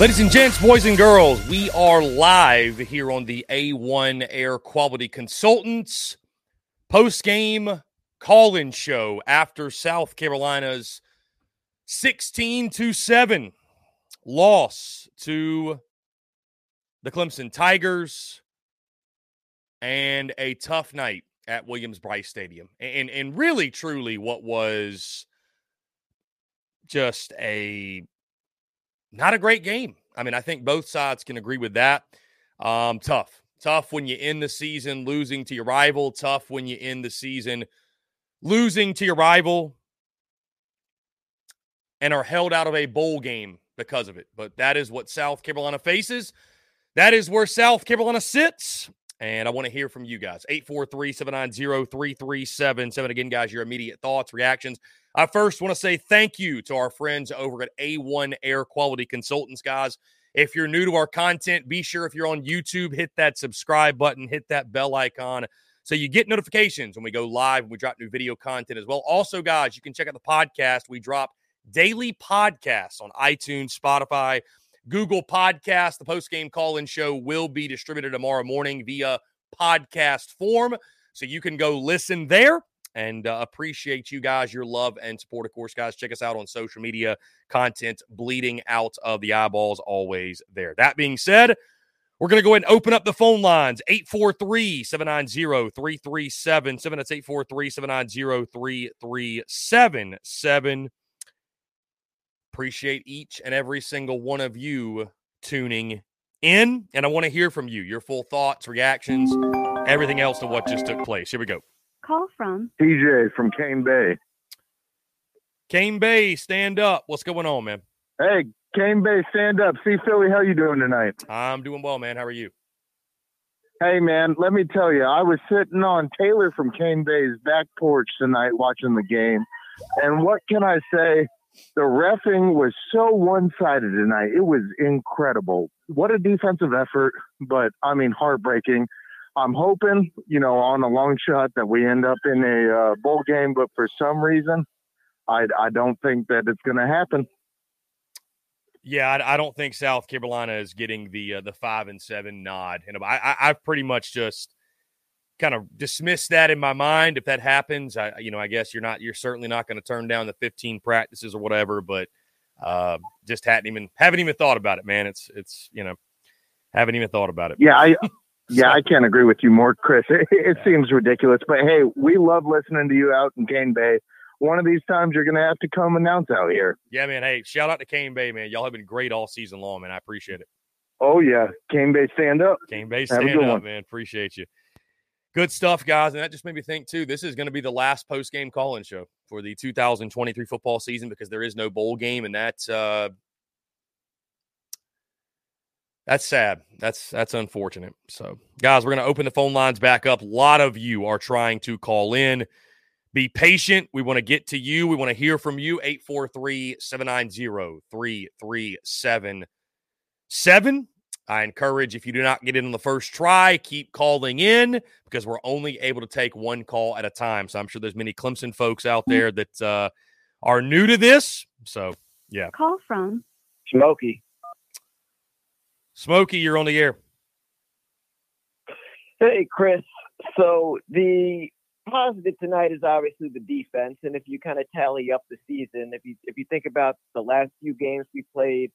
Ladies and gents, boys and girls, we are live here on the A1 Air Quality Consultants post game call in show after South Carolina's 16 to 7 loss to the Clemson Tigers and a tough night at Williams Brice Stadium. And and really truly what was just a not a great game. I mean, I think both sides can agree with that. Um, tough. Tough when you end the season losing to your rival. Tough when you end the season losing to your rival and are held out of a bowl game because of it. But that is what South Carolina faces. That is where South Carolina sits. And I want to hear from you guys. 843 790 3377. Again, guys, your immediate thoughts, reactions. I first want to say thank you to our friends over at A1 Air Quality Consultants, guys. If you're new to our content, be sure if you're on YouTube, hit that subscribe button, hit that bell icon so you get notifications when we go live and we drop new video content as well. Also, guys, you can check out the podcast. We drop daily podcasts on iTunes, Spotify, Google Podcast. The post game call in show will be distributed tomorrow morning via podcast form. So you can go listen there and uh, appreciate you guys, your love and support. Of course, guys, check us out on social media content, bleeding out of the eyeballs, always there. That being said, we're going to go ahead and open up the phone lines 843 790 3377. That's 843 790 3377. Appreciate each and every single one of you tuning in. And I want to hear from you, your full thoughts, reactions, everything else to what just took place. Here we go. Call from TJ from Cane Bay. Cane Bay, stand up. What's going on, man? Hey, Cane Bay, stand up. See Philly, how you doing tonight? I'm doing well, man. How are you? Hey, man, let me tell you, I was sitting on Taylor from Cane Bay's back porch tonight watching the game. And what can I say? the refing was so one sided tonight. It was incredible. What a defensive effort, but I mean, heartbreaking. I'm hoping, you know, on a long shot that we end up in a uh, bowl game, but for some reason, I, I don't think that it's going to happen. Yeah, I, I, don't think South Carolina is getting the uh, the five and seven nod, and I, I, I've pretty much just kind of dismiss that in my mind. If that happens, I you know I guess you're not you're certainly not going to turn down the 15 practices or whatever, but uh, just hadn't even haven't even thought about it, man. It's it's you know haven't even thought about it. Yeah, I yeah I can't agree with you more, Chris. It, it yeah. seems ridiculous, but hey, we love listening to you out in Cane Bay. One of these times you're going to have to come announce out here. Yeah, man. Hey, shout out to Cane Bay, man. Y'all have been great all season long, man. I appreciate it. Oh yeah, Cane Bay, stand up. Cane Bay, stand up, one. man. Appreciate you. Good stuff, guys. And that just made me think, too, this is going to be the last post game call in show for the 2023 football season because there is no bowl game. And that's, uh, that's sad. That's that's unfortunate. So, guys, we're going to open the phone lines back up. A lot of you are trying to call in. Be patient. We want to get to you. We want to hear from you. 843 790 3377. I encourage if you do not get in on the first try, keep calling in because we're only able to take one call at a time. So I'm sure there's many Clemson folks out mm. there that uh, are new to this. So yeah. Call from Smokey. Smokey, you're on the air. Hey, Chris. So the positive tonight is obviously the defense, and if you kind of tally up the season, if you if you think about the last few games we played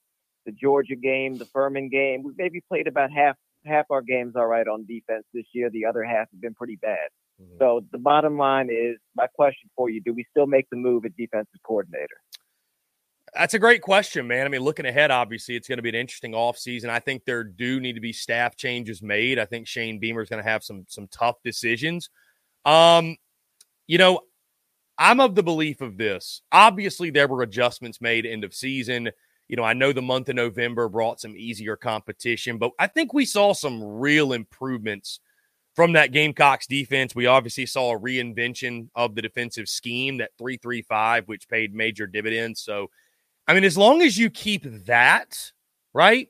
the Georgia game, the Furman game. We've maybe played about half half our games all right on defense this year. The other half have been pretty bad. Mm-hmm. So the bottom line is my question for you: Do we still make the move at defensive coordinator? That's a great question, man. I mean, looking ahead, obviously, it's going to be an interesting offseason. I think there do need to be staff changes made. I think Shane Beamer is going to have some some tough decisions. Um, you know, I'm of the belief of this. Obviously, there were adjustments made end of season you know, I know the month of November brought some easier competition, but I think we saw some real improvements from that Gamecocks defense. We obviously saw a reinvention of the defensive scheme, that 335, which paid major dividends. So, I mean, as long as you keep that, right,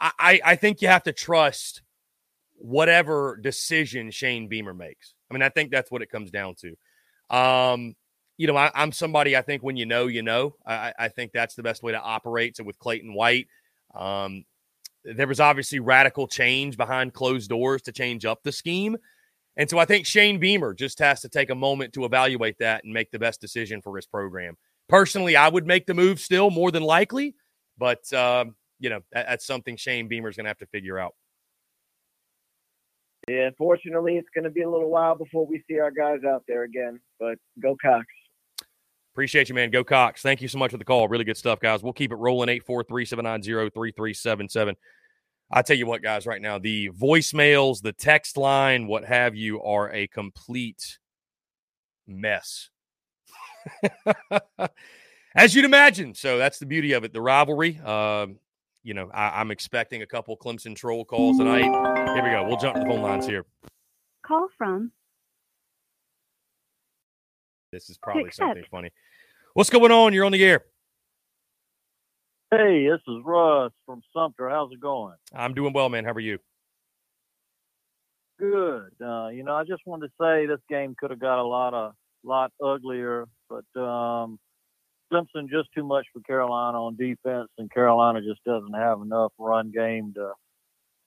I, I think you have to trust whatever decision Shane Beamer makes. I mean, I think that's what it comes down to. Um, you know, I, am somebody I think when you know, you know. I, I, think that's the best way to operate. So with Clayton White, Um, there was obviously radical change behind closed doors to change up the scheme. And so I think Shane Beamer just has to take a moment to evaluate that and make the best decision for his program. Personally, I would make the move still more than likely, but uh, you know that, that's something Shane Beamer's going to have to figure out. Yeah, unfortunately, it's going to be a little while before we see our guys out there again. But go Cocks. Appreciate you, man. Go Cocks. Thank you so much for the call. Really good stuff, guys. We'll keep it rolling 843 790 3377. I tell you what, guys, right now, the voicemails, the text line, what have you, are a complete mess. As you'd imagine. So that's the beauty of it. The rivalry. Um, you know, I, am expecting a couple Clemson troll calls tonight. Here we go. We'll jump to the phone lines here. Call from this is probably something funny. What's going on? You're on the air. Hey, this is Russ from Sumter. How's it going? I'm doing well, man. How are you? Good. Uh, you know, I just wanted to say this game could have got a lot of lot uglier, but um, Clemson just too much for Carolina on defense, and Carolina just doesn't have enough run game to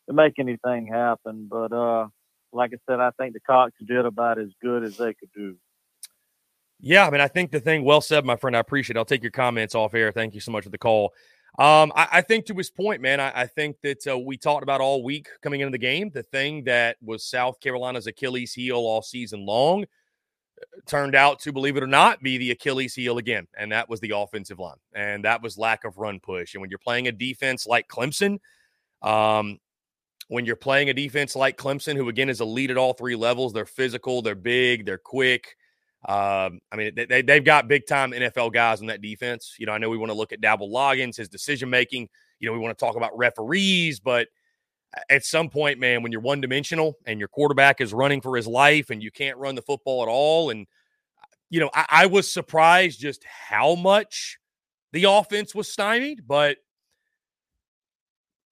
to make anything happen. But uh, like I said, I think the Cocks did about as good as they could do. Yeah, I mean, I think the thing well said, my friend. I appreciate it. I'll take your comments off air. Thank you so much for the call. Um, I, I think to his point, man, I, I think that uh, we talked about all week coming into the game. The thing that was South Carolina's Achilles heel all season long turned out to, believe it or not, be the Achilles heel again. And that was the offensive line. And that was lack of run push. And when you're playing a defense like Clemson, um, when you're playing a defense like Clemson, who again is elite at all three levels, they're physical, they're big, they're quick. Um, I mean, they, they've got big time NFL guys in that defense. You know, I know we want to look at Dowell Loggains, his decision making. You know, we want to talk about referees, but at some point, man, when you're one dimensional and your quarterback is running for his life and you can't run the football at all, and you know, I, I was surprised just how much the offense was stymied, but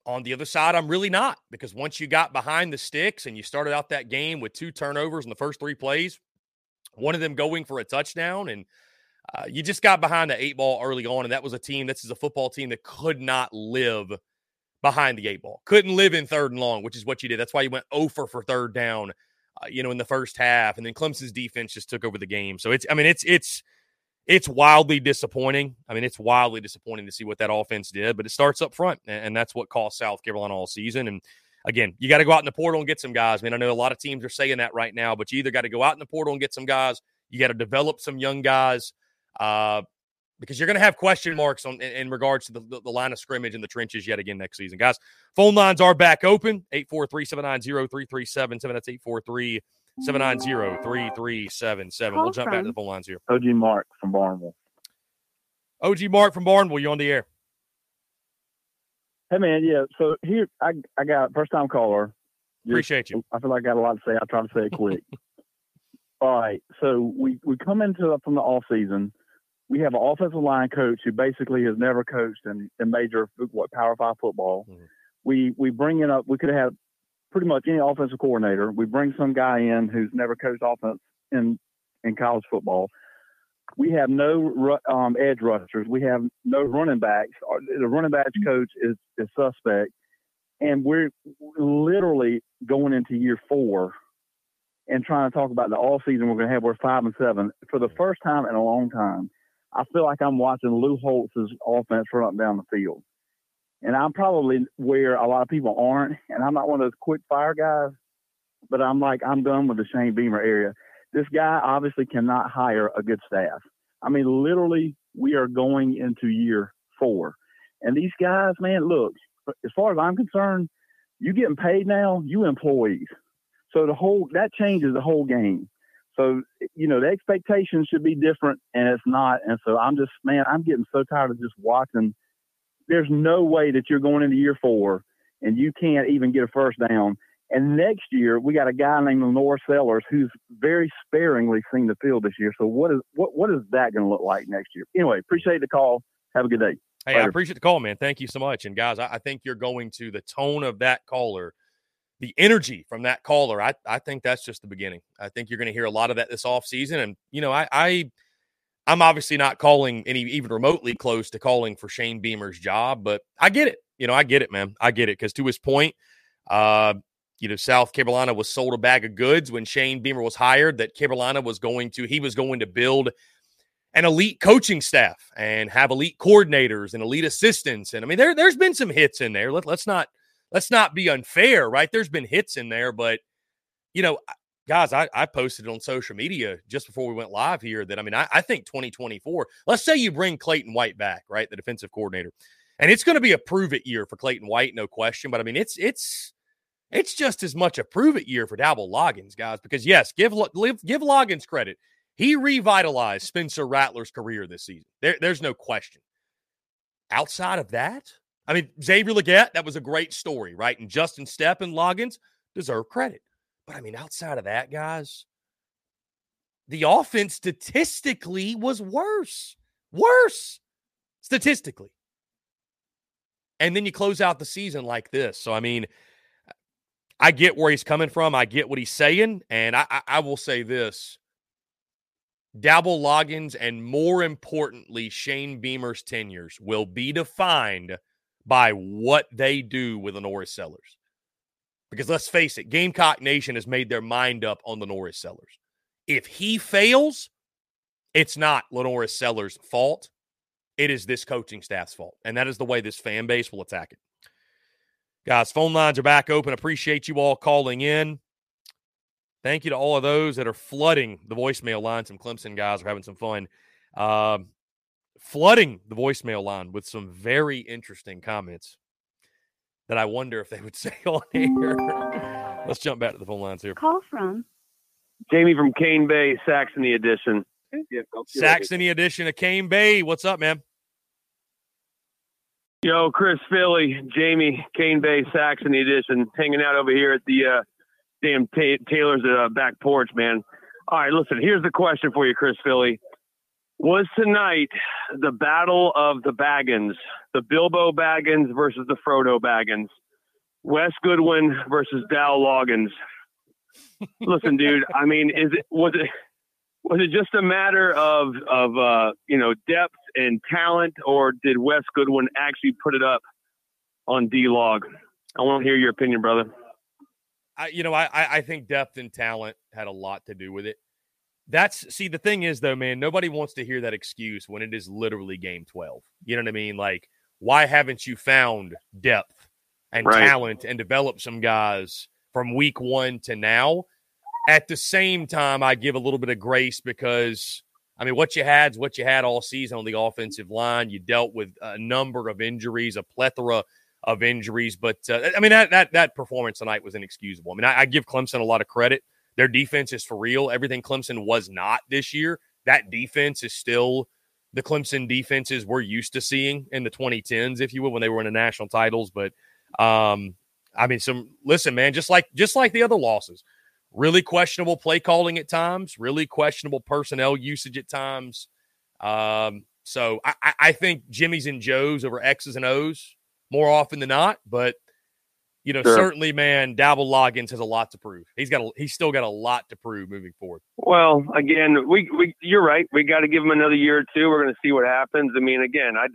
on the other side, I'm really not because once you got behind the sticks and you started out that game with two turnovers in the first three plays, one of them going for a touchdown. And uh, you just got behind the eight ball early on. And that was a team, this is a football team that could not live behind the eight ball, couldn't live in third and long, which is what you did. That's why you went over for third down, uh, you know, in the first half. And then Clemson's defense just took over the game. So it's, I mean, it's, it's, it's wildly disappointing. I mean, it's wildly disappointing to see what that offense did, but it starts up front, and that's what cost South Carolina all season. And again, you got to go out in the portal and get some guys. I mean, I know a lot of teams are saying that right now, but you either got to go out in the portal and get some guys, you got to develop some young guys, uh, because you're going to have question marks on in, in regards to the, the, the, line of scrimmage in the trenches yet again next season. Guys, phone lines are back open 843 790 3377. That's 843 790 3377. We'll jump back to the phone lines here. OG Mark from Barnwell. OG Mark from Barnwell, you on the air. Hey man, yeah. So here I I got first time caller. Just, Appreciate you. I feel like I got a lot to say. I'll try to say it quick. All right. So we we come into uh, from the off season. We have an offensive line coach who basically has never coached in, in major what Power Five football. Mm-hmm. We we bring in up. We could have pretty much any offensive coordinator. We bring some guy in who's never coached offense in in college football we have no um, edge rushers. We have no running backs. The running backs mm-hmm. coach is, is suspect. And we're literally going into year four and trying to talk about the all season we're going to have. We're five and seven for the first time in a long time. I feel like I'm watching Lou Holtz's offense run up down the field. And I'm probably where a lot of people aren't. And I'm not one of those quick fire guys, but I'm like, I'm done with the Shane Beamer area this guy obviously cannot hire a good staff. I mean, literally, we are going into year four. And these guys, man, look, as far as I'm concerned, you getting paid now, you employees. So the whole that changes the whole game. So you know the expectations should be different, and it's not. And so I'm just, man, I'm getting so tired of just watching. There's no way that you're going into year four and you can't even get a first down and next year, we got a guy named LaNorris Sellers who's very sparingly seen the field this year. So what is what what is that going to look like next year? Anyway, appreciate the call. Have a good day. Hey, Later. I appreciate the call, man. Thank you so much. And guys, I, I, think you're going to the tone of that caller, the energy from that caller. I, I think that's just the beginning. I think you're going to hear a lot of that this off season. And you know, I, I I'm obviously not calling any even remotely close to calling for Shane Beamer's job, but I get it you know, I get it, man. I get it. Because to his point, uh, you know, South Carolina was sold a bag of goods when Shane Beamer was hired that Carolina was going to, he was going to build an elite coaching staff and have elite coordinators and elite assistants. And I mean, there, there's been some hits in there. Let, let's not, let's not be unfair, right? There's been hits in there, but you know, guys, I, I posted on social media just before we went live here that I mean, I, I think 2024, let's say you bring Clayton White back, right? The defensive coordinator. And it's going to be a prove it year for Clayton White, no question. But I mean, it's it's it's just as much a prove it year for Dowell Loggains, guys, because yes, give give Loggains credit. He revitalized Spencer Rattler's career this season. There, there's no question. Outside of that, I mean, Xavier Legette, that was a great story, right? And Justin Stepp and Loggains deserve credit. But I mean, outside of that, guys, the offense statistically was worse. Worse statistically. And then you close out the season like this. So, I mean, I get where he's coming from. I get what he's saying. And I, I, I will say this Dowell Loggains and more importantly, Shane Beamer's tenures will be defined by what they do with LaNorris Sellers. Because let's face it, Gamecock Nation has made their mind up on LaNorris Sellers. If he fails, it's not LaNorris Sellers' fault. It is this coaching staff's fault. And that is the way this fan base will attack it. Guys, phone lines are back open. Appreciate you all calling in. Thank you to all of those that are flooding the voicemail line. Some Clemson guys are having some fun. Um, flooding the voicemail line with some very interesting comments that I wonder if they would say on air. Let's jump back to the phone lines here. Call from Jamie from Cane Bay, Saxony edition. Saxony edition of Cane Bay. What's up, man? Yo, Chris Philly, Jamie, Cane Bay, Saxony edition, hanging out over here at the uh, damn ta- Taylor's uh, back porch, man. All right, listen, here's the question for you, Chris Philly. Was tonight the battle of the Baggins, the Bilbo Baggins versus the Frodo Baggins, Wes Goodwin versus Dowell Loggains? listen, dude, I mean, is it was it was it just a matter of of uh, you know depth and talent, or did Wes Goodwin actually put it up on D Log? I want to hear your opinion, brother. I, you know, I I think depth and talent had a lot to do with it. That's see the thing is though, man, nobody wants to hear that excuse when it is literally game twelve. You know what I mean? Like, why haven't you found depth and right. talent and developed some guys from week one to now? At the same time, I give a little bit of grace because I mean, what you had is what you had all season on the offensive line. You dealt with a number of injuries, a plethora of injuries, but uh, I mean that that that performance tonight was inexcusable. I mean, I, I give Clemson a lot of credit. Their defense is for real. Everything Clemson was not this year, that defense is still the Clemson defenses we're used to seeing in the 2010s, if you will, when they were in the national titles. But um, I mean, some listen, man, just like just like the other losses, really questionable play calling at times, really questionable personnel usage at times. Um, so I, I think Jimmy's and Joe's over X's and O's more often than not, but you know, sure. certainly, man, Dowell Loggains has a lot to prove. He's got a, he's still got a lot to prove moving forward. Well, again, we, we you're right. We got to give him another year or two. We're going to see what happens. I mean, again, I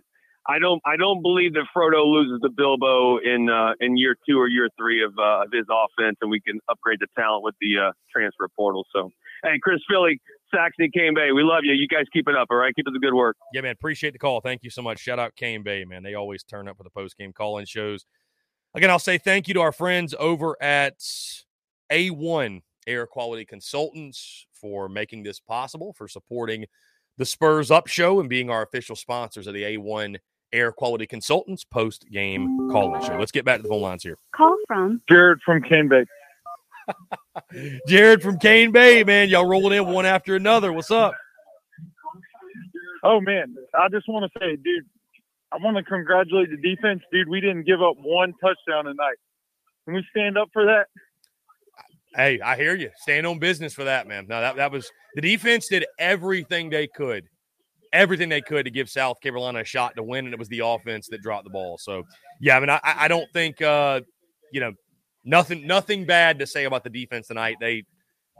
I don't I don't believe that Frodo loses to Bilbo in uh, in year two or year three of, uh, of his offense, and we can upgrade the talent with the uh, transfer portal. So, hey, Chris Philly, Saxony, Cane Bay, we love you. You guys keep it up, all right? Keep up the good work. Yeah, man. Appreciate the call. Thank you so much. Shout out Cane Bay, man. They always turn up for the post game call in shows. Again, I'll say thank you to our friends over at A1 Air Quality Consultants for making this possible, for supporting the Spurs Up Show and being our official sponsors of the A1 Air Quality Consultants post game calling show. Let's get back to the phone lines here. Call from Jared from Cane Bay. Jared from Cane Bay, man. Y'all rolling in one after another. What's up? Oh man, I just want to say, dude, I want to congratulate the defense, dude. We didn't give up one touchdown tonight. Can we stand up for that? Hey, I hear you. Stand on business for that, man. No, that that was the defense did everything they could everything they could to give South Carolina a shot to win, and it was the offense that dropped the ball. So, yeah, I mean, I, I don't think, uh, you know, nothing nothing bad to say about the defense tonight. They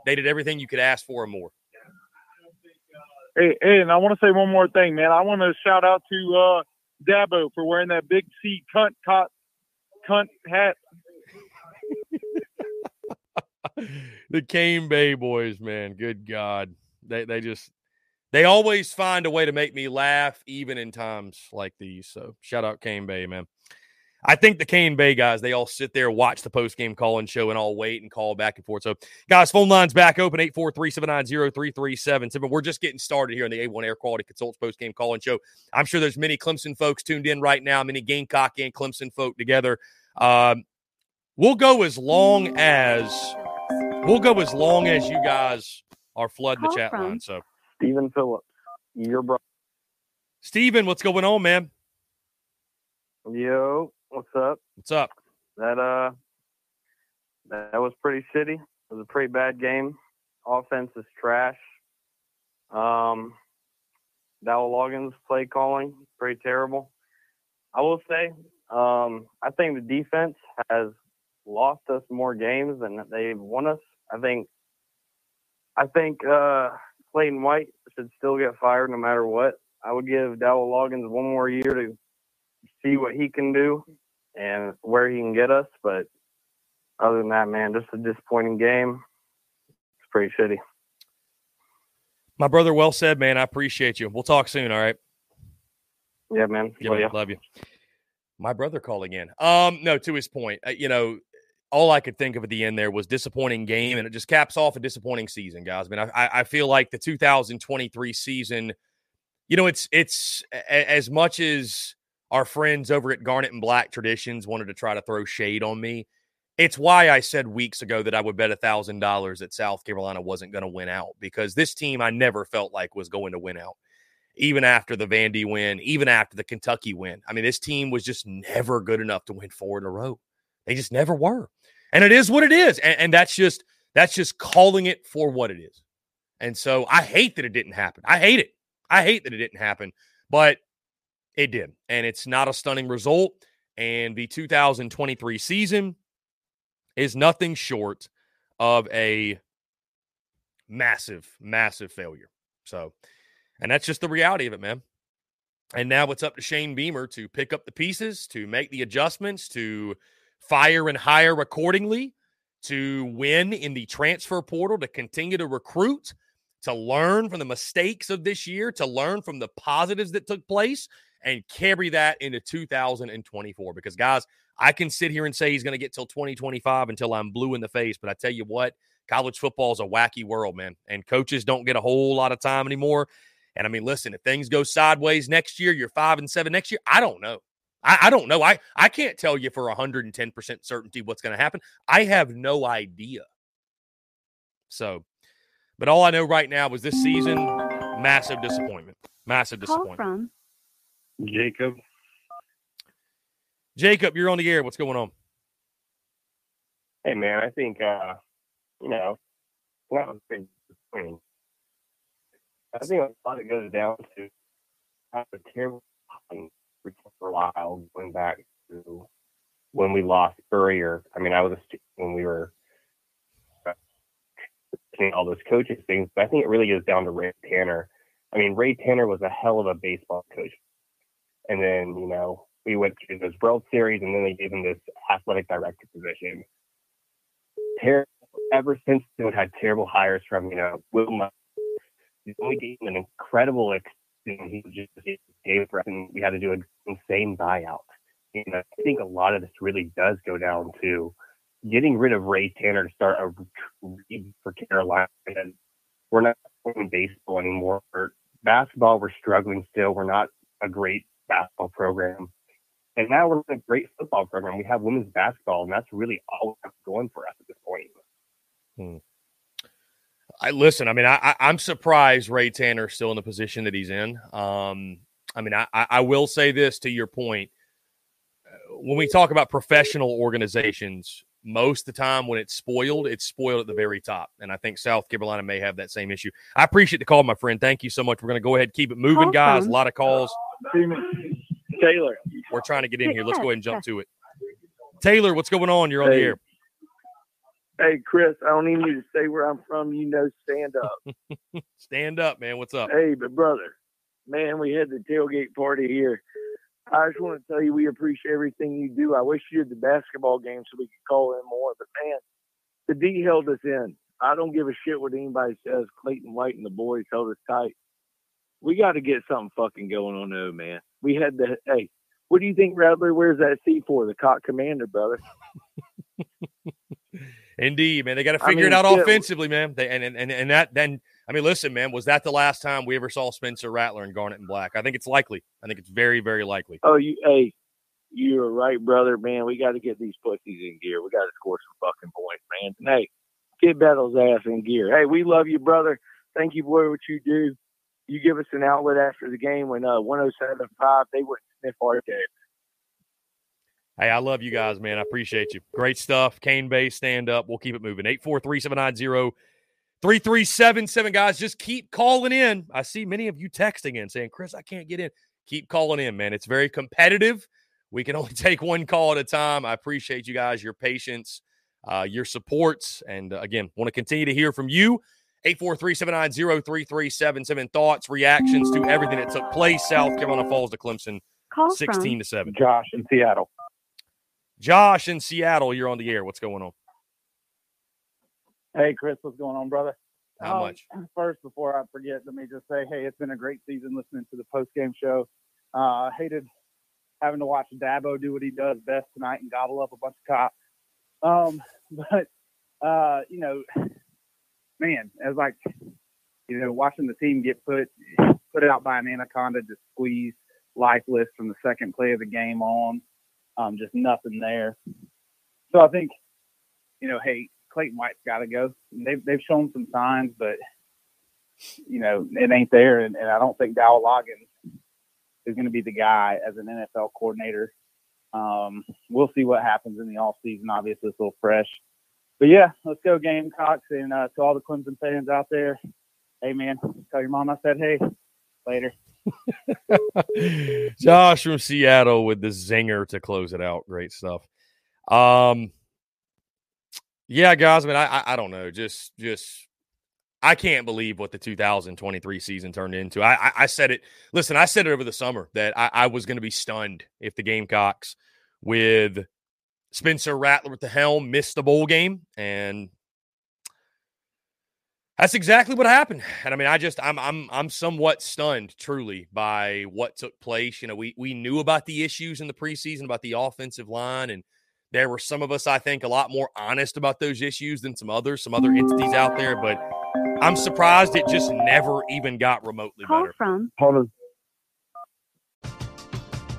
they did everything you could ask for and more. Hey, hey, and I want to say one more thing, man. I want to shout out to uh, Dabo for wearing that big C cunt cop cunt hat. the Cane Bay boys, man. Good God. They they just they always find a way to make me laugh, even in times like these. So shout out Cane Bay, man. I think the Cane Bay guys, they all sit there, watch the post game call and show, and all wait and call back and forth. So, guys, phone lines back open 843 790 3377. We're just getting started here in the A1 Air Quality Consults post game call and show. I'm sure there's many Clemson folks tuned in right now, many Gamecock and Clemson folk together. Um, we'll go as long as we'll go as long as you guys are flooding the chat line. So, Stephen Phillips, your brother. Stephen, what's going on, man? Yo, what's up? What's up? That uh, that was pretty shitty. It was a pretty bad game. Offense is trash. Um, Dowell Loggains play calling pretty terrible. I will say, um, I think the defense has lost us more games than they've won us. I think, I think uh, Clayton White should still get fired no matter what. I would give Dowell Loggains one more year to see what he can do and where he can get us. But other than that, man, just a disappointing game. It's pretty shitty. My brother, well said, man. I appreciate you. We'll talk soon. All right. Yeah, man. Yeah, Love man. love you. My brother calling in. Um, no, to his point, uh, you know, all I could think of at the end there was disappointing game, and it just caps off a disappointing season, guys. I mean, I, I- feel like the 2023 season, you know, it's it's as much as our friends over at Garnet and Black Traditions wanted to try to throw shade on me. It's why I said weeks ago that I would bet a thousand dollars that South Carolina wasn't going to win out because this team I never felt like was going to win out even after the Vandy win, even after the Kentucky win. I mean, this team was just never good enough to win four in a row. They just never were. And it is what it is. And, and that's just that's just calling it for what it is. And so I hate that it didn't happen. I hate it. I hate that it didn't happen, but it did. And it's not a stunning result. And the 2023 season is nothing short of a massive, massive failure. So, and that's just the reality of it, man. And now it's up to Shane Beamer to pick up the pieces, to make the adjustments, to fire and hire accordingly, to win in the transfer portal, to continue to recruit, to learn from the mistakes of this year, to learn from the positives that took place, and carry that into 2024. Because, guys, I can sit here and say he's going to get till 2025 until I'm blue in the face. But I tell you what, college football is a wacky world, man. And coaches don't get a whole lot of time anymore. And I mean, listen, if things go sideways next year, you're five and seven next year. I don't know. I, I don't know. I, I can't tell you for 110% certainty what's going to happen. I have no idea. So, but all I know right now is this season, massive disappointment. Massive disappointment. From Jacob. Jacob, you're on the air. What's going on? Hey man, I think uh, you know, not a big disappointing. I think a lot of it goes down to how a terrible time for a while going back to when we lost Spurrier. I mean, I was a stu- when we were uh, doing all those coaches things, but I think it really goes down to Ray Tanner. I mean, Ray Tanner was a hell of a baseball coach, and then you know we went through this World Series, and then they gave him this athletic director position terrible. Ever since then, we've had terrible hires from you know Will. Muschamp. He's only gave him an incredible. Ex- he just gave for us, and we had to do an insane buyout. You know, I think a lot of this really does go down to getting rid of Ray Tanner to start a read for Carolina. We're not playing baseball anymore. Basketball, we're struggling still. We're not a great basketball program. And now we're in a great football program. We have women's basketball, and that's really all we have going for us at this point. I listen. I mean, I, I I'm surprised Ray Tanner's still in the position that he's in. Um, I mean, I I I will say this to your point. Uh, When we talk about professional organizations, most of the time when it's spoiled, it's spoiled at the very top. And I think South Carolina may have that same issue. I appreciate the call, my friend. Thank you so much. We're going to go ahead and keep it moving, Call guys. A lot of calls. Taylor. We're trying to get in here. Let's go ahead and jump to it. Taylor, what's going on? You're on the Hey. air. Hey, Chris, I don't even need to say where I'm from. You know, stand up. Stand up, man. What's up? hey, but brother, man, we had the tailgate party here. I just want to tell you we appreciate everything you do. I wish you did the basketball game so we could call in more. But man, the D held us in. I don't give a shit what anybody says. Clayton White and the boys held us tight. We got to get something fucking going on though, man. We had the hey, what do you think Rattler wears that C for? The cock commander, brother. Indeed, man. They got to figure I mean, it out shit. offensively, man. They, and, and and that then I mean, listen, man, was that the last time we ever saw Spencer Rattler in Garnet and Black? I think it's likely. I think it's very, very likely. Oh, you hey, you're right, brother. Man, we got to get these pussies in gear. We got to score some fucking points, man. And, hey, get Battle's ass in gear. Hey, we love you, brother. Thank you for what you do. You give us an outlet after the game when uh 107.5 they wouldn't sniff our tail. Hey, I love you guys, man. I appreciate you. Great stuff. Cane Bay, stand up. We'll keep it moving. 843 790 3377. Guys, just keep calling in. I see many of you texting in saying, Chris, I can't get in. Keep calling in, man. It's very competitive. We can only take one call at a time. I appreciate you guys, your patience, uh, your supports. And uh, again, want to continue to hear from you. 843 790 3377. Thoughts, reactions to everything that took place. South Carolina Falls to Clemson, Call 16 from to 7. Josh in Seattle. Josh in Seattle, you're on the air. What's going on? Hey, Chris, what's going on, brother? How Um, much? First, before I forget, let me just say, hey, it's been a great season listening to the post game show. Uh, I hated having to watch Dabo do what he does best tonight and gobble up a bunch of cops. Um, but uh, you know, man, it was like you know, watching the team get put put out by an anaconda, just squeezed, lifeless from the second play of the game on, um, just nothing there. So I think, you know, hey, Clayton White's got to go. They've they've shown some signs, but you know, it ain't there, and, and I don't think Dowell Loggains is going to be the guy as an NFL coordinator. Um, we'll see what happens in the off season. Obviously, it's a little fresh, but yeah, let's go Gamecocks, and uh, to all the Clemson fans out there, hey man, tell your mom I said hey. Later. Josh from Seattle with the zinger to close it out. Great stuff. Um, yeah, guys. I mean, I, I, I don't know. Just, just, I can't believe what the 2023 season turned into. I, I, I said it. Listen, I said it over the summer that I, I was going to be stunned if the Gamecocks with Spencer Rattler at the helm missed the bowl game, and that's exactly what happened. And I mean, I just I'm I'm I'm somewhat stunned truly by what took place. You know, we we knew about the issues in the preseason about the offensive line and there were some of us I think a lot more honest about those issues than some others, some other entities out there, but I'm surprised it just never even got remotely Call better. from Hold on.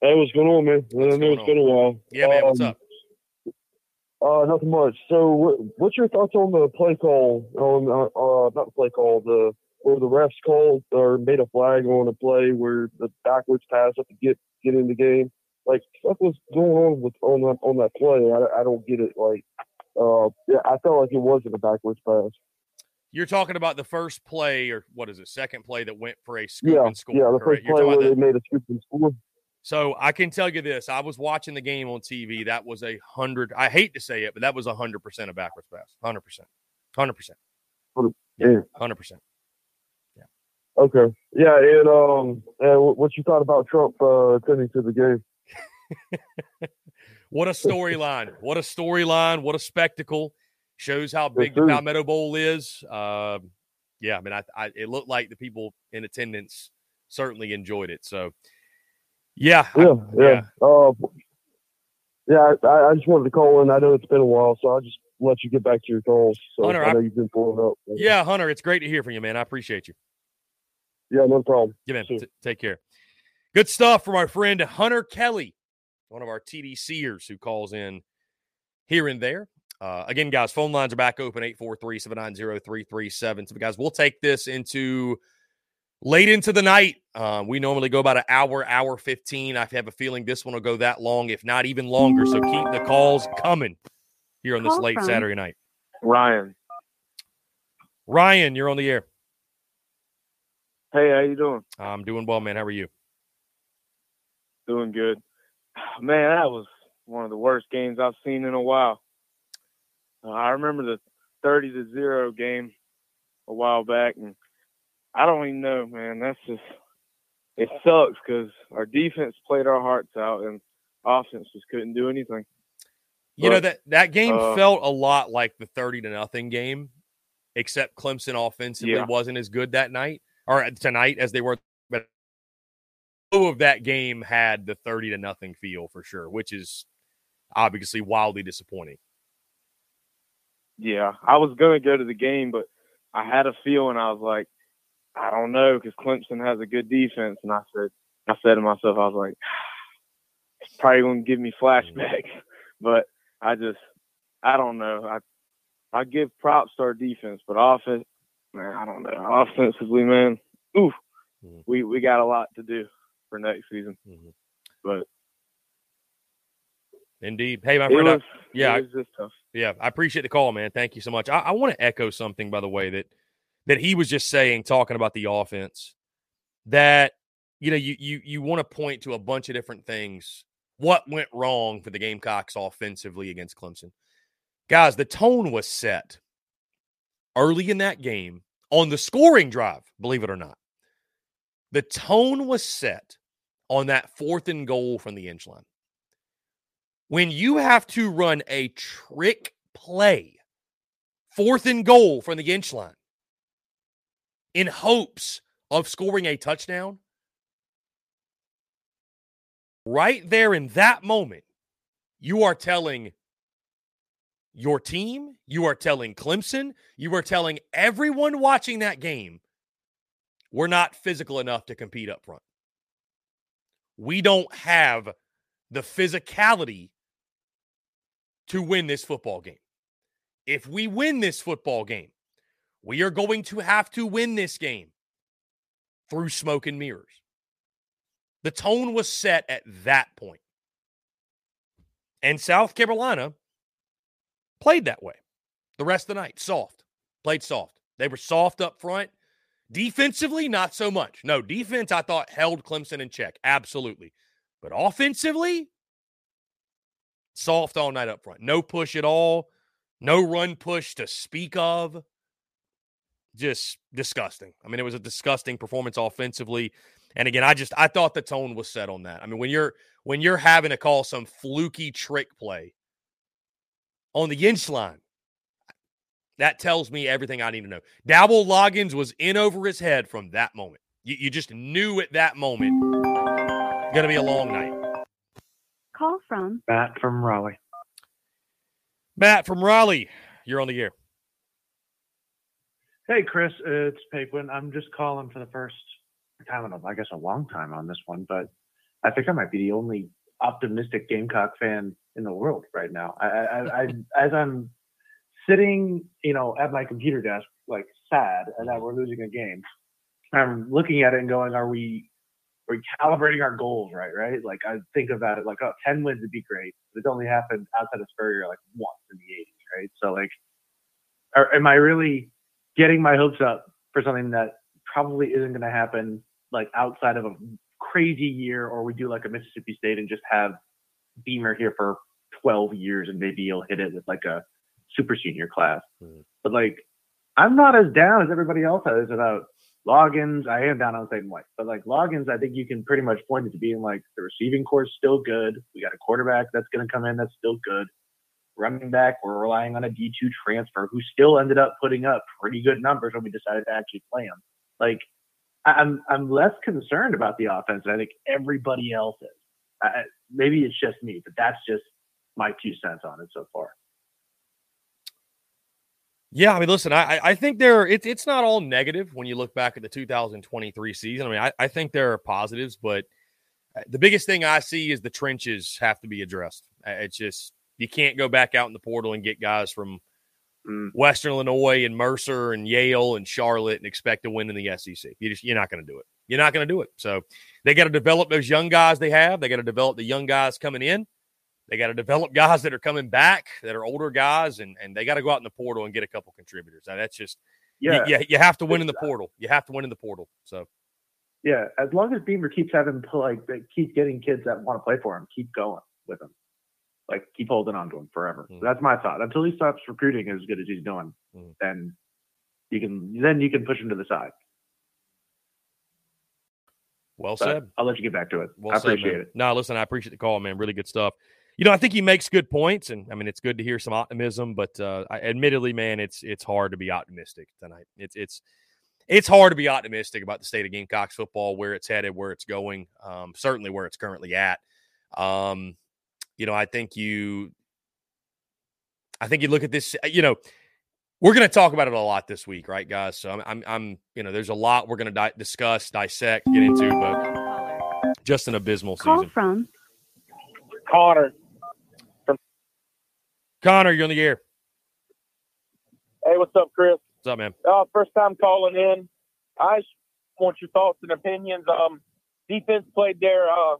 Hey, what's going on, man? I know it's been a while. Yeah, man. What's Um, up? Uh, nothing much. So, what, what's your thoughts on the play call? On uh, uh, not the play call, the where the refs called or made a flag on a play where the backwards pass up to get get in the game. Like stuff was going on with on that on that play. I, I don't get it. Like, uh, yeah, I felt like it wasn't a backwards pass. You're talking about the first play, or what is it, second play that went for a scoop Yeah, and score. yeah, the correct? first play where about they made a scoop and score. So I can tell you this: I was watching the game on TV. That was a hundred. I hate to say it, but that was a hundred percent a backwards pass. Hundred percent. Hundred percent. Yeah. Hundred percent. Yeah. Okay. Yeah, and um, and what you thought about Trump uh, attending to the game? What a storyline! what a storyline! What a spectacle! Shows how big the. Palmetto Bowl is. Um, yeah, I mean, I, I it looked like the people in attendance certainly enjoyed it. So, yeah, I- Yeah, yeah. Uh, yeah, I, I just wanted to call in. I know it's been a while, so I'll just let you get back to your calls. So Hunter, I know I- you've been pulling up. yeah, Hunter, it's great to hear from you, man. I appreciate you. Yeah, no problem. Yeah, man. T- take care. Good stuff from our friend Hunter Kelly, one of our TDCers who calls in here and there. Uh, again, guys, phone lines are back open 843 790 3377. Guys, we'll take this into late into the night. Uh, we normally go about an hour, hour 15. I have a feeling this one will go that long, if not even longer. So keep the calls coming here on this Call late from- Saturday night. Ryan. Ryan, you're on the air. Hey, how you doing? I'm doing well, man. How are you? Doing good. Man, that was one of the worst games I've seen in a while. Uh, I remember the 30 to 0 game a while back and I don't even know, man. That's just it sucks cuz our defense played our hearts out and offense just couldn't do anything. You know that that game uh, felt a lot like the 30 to nothing game, except Clemson offensively Yeah. wasn't as good that night or tonight as they were. But two of that game had the 30 to nothing feel for sure, which is obviously wildly disappointing. Yeah, I was gonna go to the game, but I had a feeling. I was like, I don't know, because Clemson has a good defense, and I said, I said to myself, I was like, it's probably gonna give me flashbacks, but I just, I don't know. I, I give props to our defense, but offense, man, I don't know. Offensively, man, oof, mm-hmm. we we got a lot to do for next season, mm-hmm. but Indeed. Hey, my friend. I- yeah, it was just tough. Yeah, I appreciate the call, man. Thank you so much. I, I want to echo something, by the way, that that he was just saying, talking about the offense. That you know, you you you want to point to a bunch of different things. What went wrong for the Gamecocks offensively against Clemson? Guys, the tone was set early in that game on the scoring drive. Believe it or not, the tone was set on that fourth and goal from the inch line when you have to run a trick play, fourth and goal from the inch line, in hopes of scoring a touchdown, right there in that moment, you are telling your team, you are telling Clemson, you are telling everyone watching that game, we're not physical enough to compete up front. We don't have the physicality to win this football game. If we win this football game, we are going to have to win this game through smoke and mirrors. The tone was set at that point. And South Carolina played that way the rest of the night. Soft. Played soft. They were soft up front. Defensively, not so much. No, defense, I thought, held Clemson in check. Absolutely. But offensively, soft all night up front. No push at all. No run push to speak of. Just disgusting. I mean, it was a disgusting performance offensively. And again, I just I thought the tone was set on that. I mean, when you're when you're having to call some fluky trick play on the inch line, that tells me everything I need to know. Dowell Loggains was in over his head from that moment. You, you just knew at that moment going to be a long night. Call from Matt from Raleigh. Matt from Raleigh, you're on the air. Hey, Chris, it's Paquin. I'm just calling for the first time in, a, I guess, a long time on this one, but I think I might be the only optimistic Gamecock fan in the world right now. I, I, I as I'm sitting, you know, at my computer desk, like sad that we're losing a game, I'm looking at it and going, are we are we calibrating our goals right, right? Like I think about it like, oh, 10 wins would be great. But it's only happened outside of Spurrier like once in the 80s, right? So like, are, am I really getting my hopes up for something that probably isn't going to happen like outside of a crazy year, or we do like a Mississippi State and just have Beamer here for 12 years and maybe he'll hit it with like a super senior class. Mm-hmm. But like, I'm not as down as everybody else is about Loggains. I am down on St. White, but like Loggains, I think you can pretty much point it to being like the receiving core is still good. We got a quarterback that's going to come in that's still good. Running back, we're relying on a D2 transfer who still ended up putting up pretty good numbers when we decided to actually play him. Like, I'm I'm less concerned about the offense than I think everybody else is. I, maybe it's just me, but that's just my two cents on it so far. Yeah, I mean, listen, I I think there it's it's not all negative when you look back at the 2023 season. I mean, I, I think there are positives, but uh, the biggest thing I see is the trenches have to be addressed. It's just you can't go back out in the portal and get guys from mm. Western Illinois and Mercer and Yale and Charlotte and expect to win in the SEC. You just you're not going to do it. You're not going to do it. So they got to develop those young guys they have. They got to develop the young guys coming in. They got to develop guys that are coming back that are older guys, and and they got to go out in the portal and get a couple contributors. Now, that's just yeah, you, you, you have to win in the portal. You have to win in the portal. So yeah, as long as Beamer keeps having like keep getting kids that want to play for him, keep going with him. Like keep holding on to him forever. Mm. So that's my thought. Until he stops recruiting as good as he's doing, mm. then you can then you can push him to the side. Well but said. I'll let you get back to it. Well I appreciate it. No, listen, I appreciate the call, man. Really good stuff you know, I think he makes good points, and I mean, it's good to hear some optimism. But uh, I, admittedly, man, it's it's hard to be optimistic tonight. It's it's it's hard to be optimistic about the state of Gamecocks football, where it's headed, where it's going. Um, certainly, where it's currently at. Um, you know, I think you, I think you look at this. You know, we're going to talk about it a lot this week, right, guys? So I'm, I'm, I'm you know, there's a lot we're going to di- discuss, dissect, get into, but just an abysmal Call season. from Connor. Connor, you're on the air. Hey, what's up, Chris? What's up, man? Uh, first time calling in. I just want your thoughts and opinions. Um, defense played their uh,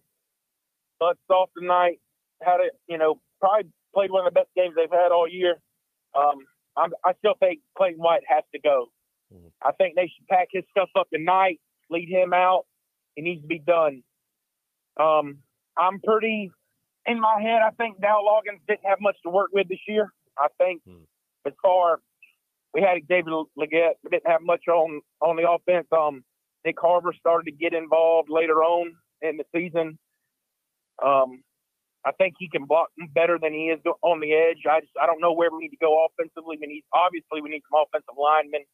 butts off tonight. Had it, you know, probably played one of the best games they've had all year. Um, I'm, I still think Clayton White has to go. Mm-hmm. I think they should pack his stuff up tonight, lead him out. He needs to be done. Um, I'm pretty in my head, I think Dow Loggains didn't have much to work with this year. I think hmm. as far we had David Legette, we didn't have much on on the offense. Um, Nyck Harbor started to get involved later on in the season. Um, I think he can block better than he is on the edge. I just I don't know where we need to go offensively. We need obviously we need some offensive linemen.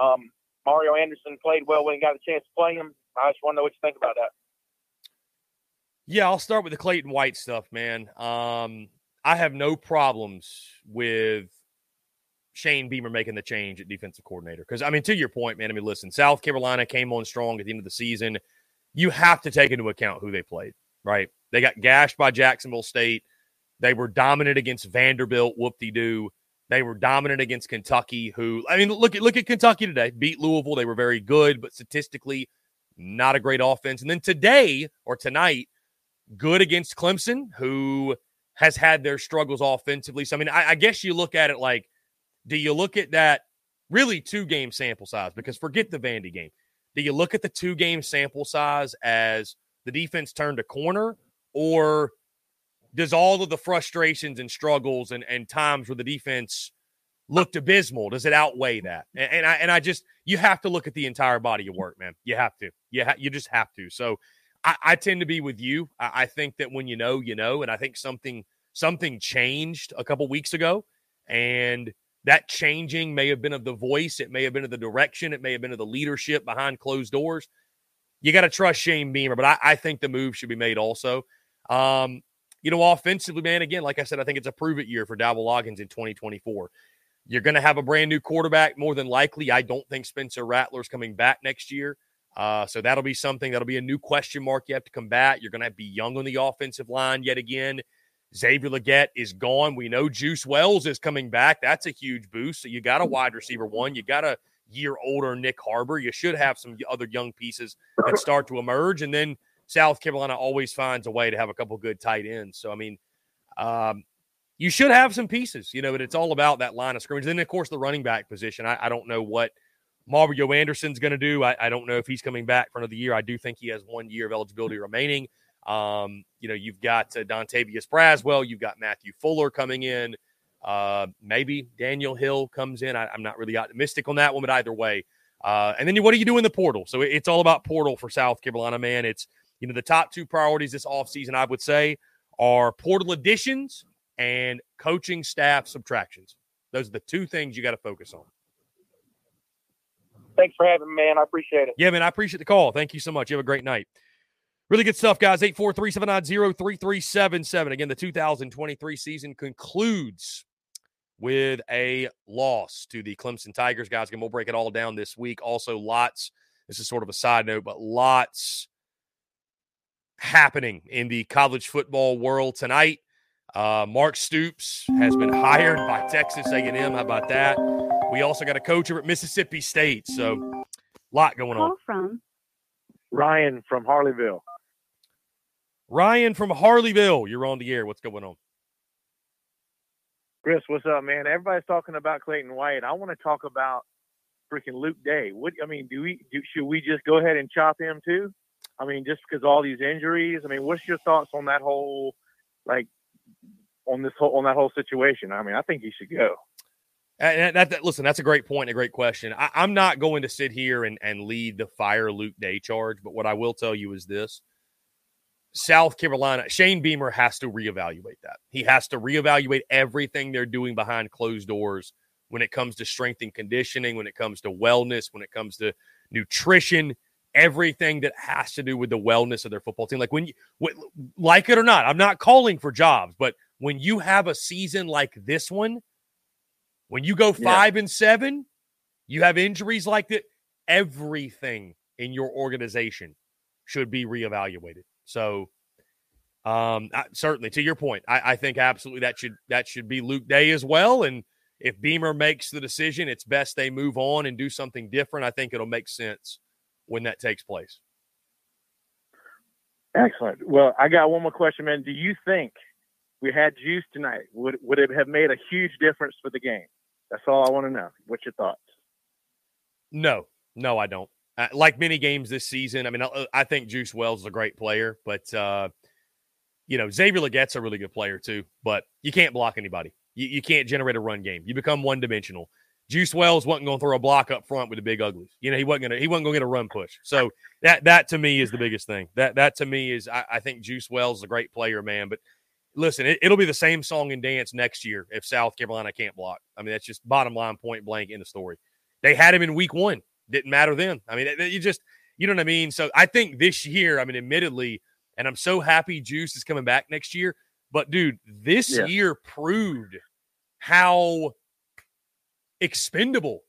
Um, Mario Anderson played well when he got a chance to play him. I just want to know what you think about that. Yeah, I'll start with the Clayton White stuff, man. Um, I have no problems with Shane Beamer making the change at defensive coordinator. Because, I mean, to your point, man, I mean, listen, South Carolina came on strong at the end of the season. You have to take into account who they played, right? They got gashed by Jacksonville State. They were dominant against Vanderbilt, whoop de doo. They were dominant against Kentucky, who, I mean, look at look at Kentucky today. Beat Louisville. They were very good, but statistically, not a great offense. And then today or tonight, good against Clemson, who has had their struggles offensively. So, I mean, I, I guess you look at it like, do you look at that really two game sample size? Because forget the Vandy game. Do you look at the two game sample size as the defense turned a corner, or does all of the frustrations and struggles and, and times where the defense looked abysmal does it outweigh that and, and, i and i just you have to look at the entire body of work man you have to you, ha- you just have to so I, I tend to be with you. I, I, think that when you know, you know, and I think something something changed a couple weeks ago, and that changing may have been of the voice, it may have been of the direction, it may have been of the leadership behind closed doors. You got to trust Shane Beamer, but I, I, think the move should be made also. Um, you know, offensively, man, again, like I said, I think it's a prove it year for Dowell Loggains in 2024. You're going to have a brand new quarterback, more than likely. I don't think Spencer Rattler's coming back next year. Uh, so that'll be something that'll be a new question mark you have to combat. You're going to be young on the offensive line yet again. Xavier Legette is gone. We know Juice Wells is coming back. That's a huge boost. So you got a wide receiver one. You got a year older Nyck Harbor. You should have some other young pieces that start to emerge. And then South Carolina always finds a way to have a couple good tight ends. So, I mean, um, you should have some pieces, you know, but it's all about that line of scrimmage. And then, of course, the running back position. I, I don't know what Mario Anderson's going to do. I, I, don't know if he's coming back for another year. I do think he has one year of eligibility remaining. Um, you know, you've got uh, Dontavius Braswell, you've got Matthew Fuller coming in. Uh, maybe Daniel Hill comes in. I, am not really optimistic on that one, but either way. Uh, and then what do you do in the portal? So it's all about portal for South Carolina, man. It's, you know, the top two priorities this offseason, I would say, are portal additions and coaching staff subtractions. Those are the two things you got to focus on. Thanks for having me, man. I appreciate it. Yeah, man. I appreciate the call. Thank you so much. You have a great night. Really good stuff, guys. 843 790 3377. Again, the 2023 season concludes with a loss to the Clemson Tigers. Guys, again, we'll break it all down this week. Also, lots, this is sort of a side note, but lots happening in the college football world tonight. Uh, Mark Stoops has been hired by Texas A&M. How about that? We also got a coach over at Mississippi State. So, a lot going on. Call from Ryan from Harleyville. Ryan from Harleyville, you're on the air. What's going on? Chris, what's up, man? Everybody's talking about Clayton White. I want to talk about freaking Luke Day. What I mean, do we do, should we just go ahead and chop him too? I mean, just because all these injuries. I mean, what's your thoughts on that whole, like, on this whole on that whole situation? I mean, I think he should go. And that, that, listen, that's a great point, a great question. I, I'm not going to sit here and, and lead the fire Luke Day charge, but what I will tell you is this: South Carolina, Shane Beamer has to reevaluate that. He has to reevaluate everything they're doing behind closed doors when it comes to strength and conditioning, when it comes to wellness, when it comes to nutrition, everything that has to do with the wellness of their football team. Like when you like it or not, I'm not calling for jobs, but when you have a season like this one, when you go five yeah. and seven, you have injuries like that. Everything in your organization should be reevaluated. So, um, certainly to your point, I, I think absolutely that should that should be Luke Day as well. And if Beamer makes the decision, it's best they move on and do something different. I think it'll make sense when that takes place. Excellent. Well, I got one more question, man. Do you think we had juice tonight would would it have made a huge difference for the game? That's all I want to know. What's your thoughts? No, no, I don't. Uh, like many games this season, I mean, I, I, think Juice Wells is a great player, but uh, you know Xavier Legette's a really good player too. But you can't block anybody. You, you can't generate a run game. You become one dimensional. Juice Wells wasn't going to throw a block up front with the big uglies. You know, he wasn't going to he wasn't going to get a run push. So that that to me is the biggest thing. That that to me is I, I think Juice Wells is a great player, man. But listen, it, will be the same song and dance next year if South Carolina can't block. I mean, that's just bottom line, point blank in the story. They had him in week one. Didn't matter then. I mean, you just, you know what I mean? So I think this year, I mean, admittedly, and I'm so happy Juice is coming back next year. But dude, this yeah. year proved how expendable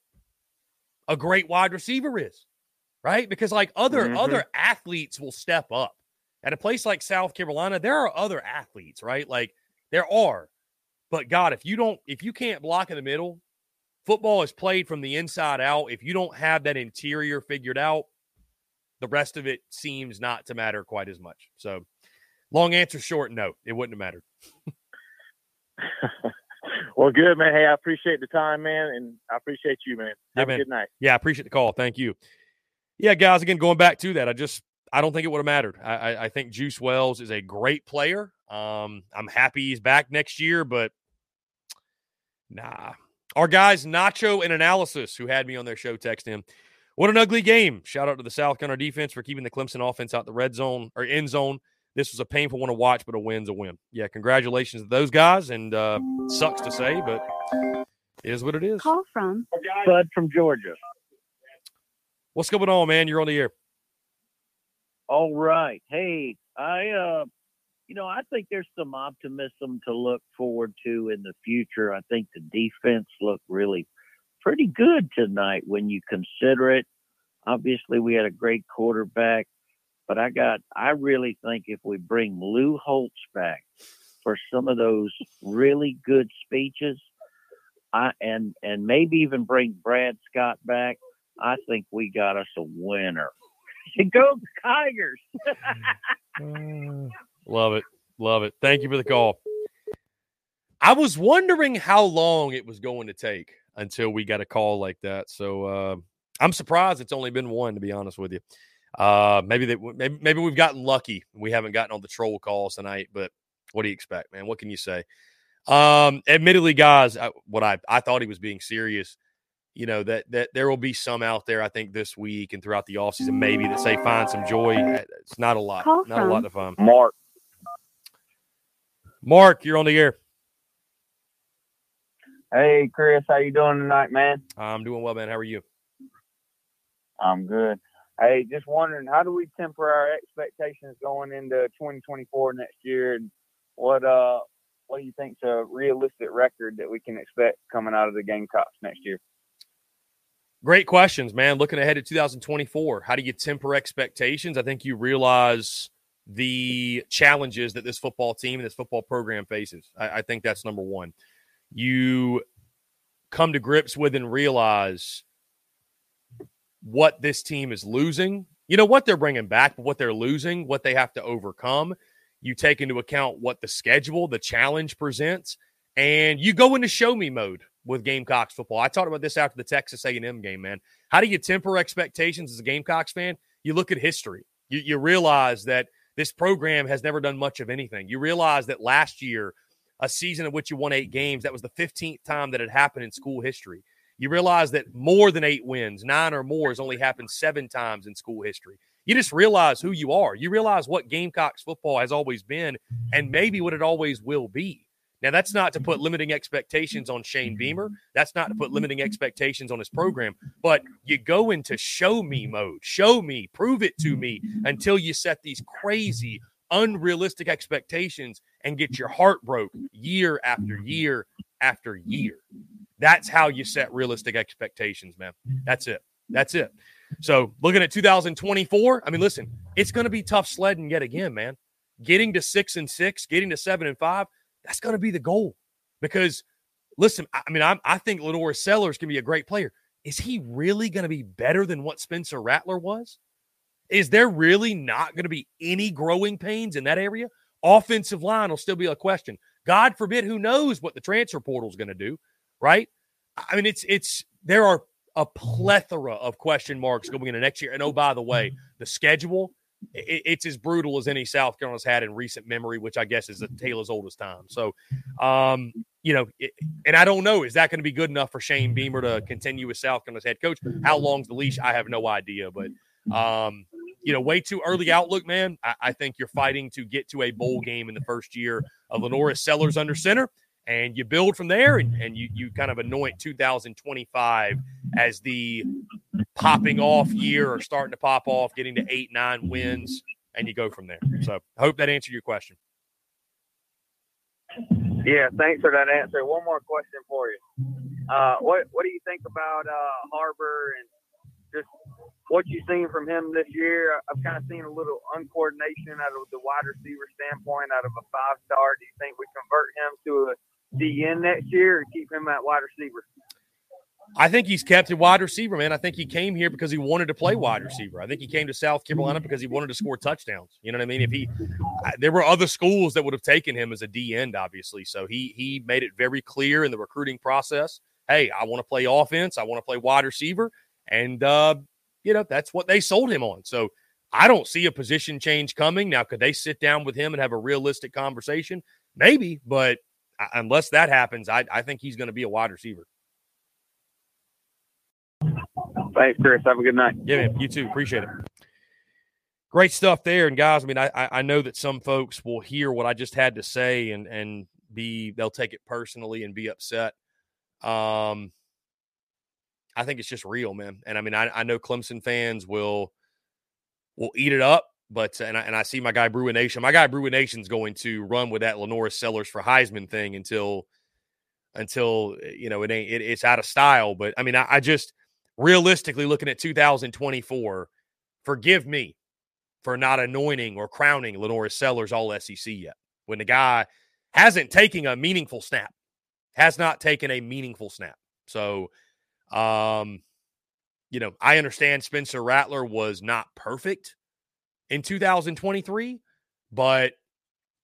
a great wide receiver is, right? Because like other mm-hmm. other athletes will step up at a place like South Carolina. There are other athletes, right? Like there are, but God, if you don't, if you can't block in the middle, football is played from the inside out. If you don't have that interior figured out, the rest of it seems not to matter quite as much. So, long answer short, no, it wouldn't have mattered. well, good, man. Hey, I appreciate the time, man, and I appreciate you, man. Have yeah, a good night. Yeah, I appreciate the call. Thank you. Yeah, guys, again, going back to that, I just I don't think it would have mattered. I, I, I think Juice Wells is a great player. Um, I'm happy he's back next year, but nah, our guys, Nacho and Analysis, who had me on their show, text him. What an ugly game. Shout out to the South Carolina defense for keeping the Clemson offense out the red zone or end zone. This was a painful one to watch, but a win's a win. Yeah, congratulations to those guys. And uh, sucks to say, but it is what it is. Call from Bud from Georgia. What's going on, man? You're on the air. All right. Hey, I uh you know, I think there's some optimism to look forward to in the future. I think the defense looked really pretty good tonight when you consider it. Obviously, we had a great quarterback, but I got I really think if we bring Lou Holtz back for some of those really good speeches, I and and maybe even bring Brad Scott back, I think we got us a winner. Go Tigers! Mm. Mm. Love it. Love it. Thank you for the call. I was wondering how long it was going to take until we got a call like that. So uh, I'm surprised it's only been one, to be honest with you. Uh, maybe they, maybe, maybe we've gotten lucky. We haven't gotten on the troll calls tonight, but what do you expect, man? What can you say? Um, admittedly, guys, I, what I I thought he was being serious. You know that that there will be some out there, I think, this week and throughout the offseason, maybe that say find some joy. It's not a lot, Call not a lot from to find. Mark. Mark, you're on the air. Hey, Chris, how you doing tonight, man? I'm doing well, man. How are you? I'm good. Hey, just wondering, how do we temper our expectations going into 2024 next year, and what uh, what do you think's a realistic record that we can expect coming out of the Gamecocks next year? Great questions, man. Looking ahead to 2024, how do you temper expectations? I think you realize the challenges that this football team and this football program faces. I, I think that's number one. You come to grips with and realize what this team is losing. You know what they're bringing back, but what they're losing, what they have to overcome. You take into account what the schedule, the challenge presents, and you go into show me mode with Gamecocks football. I talked about this after the Texas A&M game, man. How do you temper expectations as a Gamecocks fan? You look at history. You, you realize that this program has never done much of anything. You realize that last year, a season in which you won eight games, that was the 15th time that had happened in school history. You realize that more than eight wins, nine or more, has only happened seven times in school history. You just realize who you are. You realize what Gamecocks football has always been and maybe what it always will be. Now, that's not to put mm-hmm. limiting expectations on Shane Beamer. Mm-hmm. That's not to put limiting mm-hmm. expectations on his program. But you go into show me mode. Show me, prove it to me until you set these crazy, unrealistic expectations and get your heart broke year after year after year. That's how you set realistic expectations, man. That's it. That's it. So, looking at 2024, I mean, listen, it's going to be tough sledding yet again, man. Getting to six and six, getting to seven and five, that's going to be the goal. Because, listen, I I mean, I'm, I think LaNorris Sellers can be a great player. Is he really going to be better than what Spencer Rattler was? Is there really not going to be any growing pains in that area? Offensive line will still be a question. God forbid, who knows what the transfer portal is going to do, right? I mean, it's it's there are a plethora of question marks going into next year. And oh, by the way, the schedule it, it's as brutal as any South Carolina's had in recent memory, which I guess is a tale as old as time. So, um, you know, it, and I don't know, is that going to be good enough for Shane Beamer to continue as South Carolina's head coach? How long's the leash? I have no idea, but um, you know, way too early outlook, man. I, I think you're fighting to get to a bowl game in the first year of LaNorris Sellers under center, and you build from there, and, and you you kind of anoint 2025 as the popping off year or starting to pop off, getting to eight nine wins, and you go from there. So I hope that answered your question. Yeah, thanks for that answer. One more question for you. Uh, what What do you think about uh, Harbor and just what you've seen from him this year? I've kind of seen a little uncoordination out of the wide receiver standpoint, out of a five star. Do you think we convert him to a DN next year and keep him at wide receiver? I think he's kept a wide receiver, man. I think he came here because he wanted to play wide receiver. I think he came to South Carolina because he wanted to score touchdowns. You know what I mean? If he, there were other schools that would have taken him as a D end, obviously. So he he made it very clear in the recruiting process. Hey, I want to play offense. I want to play wide receiver, and uh, you know that's what they sold him on. So I don't see a position change coming. Now, could they sit down with him and have a realistic conversation? Maybe, but unless that happens, I, I think he's going to be a wide receiver. Thanks, Chris. Have a good night. Yeah, man. You too. Appreciate it. Great stuff there. And guys, I mean, I I know that some folks will hear what I just had to say and and be they'll take it personally and be upset. Um, I think it's just real, man. And I mean, I, I know Clemson fans will will eat it up but and I, and I see my guy Bruin Nation. My guy Bruin Nation's going to run with that LaNorris Sellers for Heisman thing until until you know it ain't it, it's out of style. But I mean, I, I just realistically looking at 2024, forgive me for not anointing or crowning LaNorris Sellers all SEC yet when the guy hasn't taken a meaningful snap, has not taken a meaningful snap. So, um, you know, I understand Spencer Rattler was not perfect in 2023, but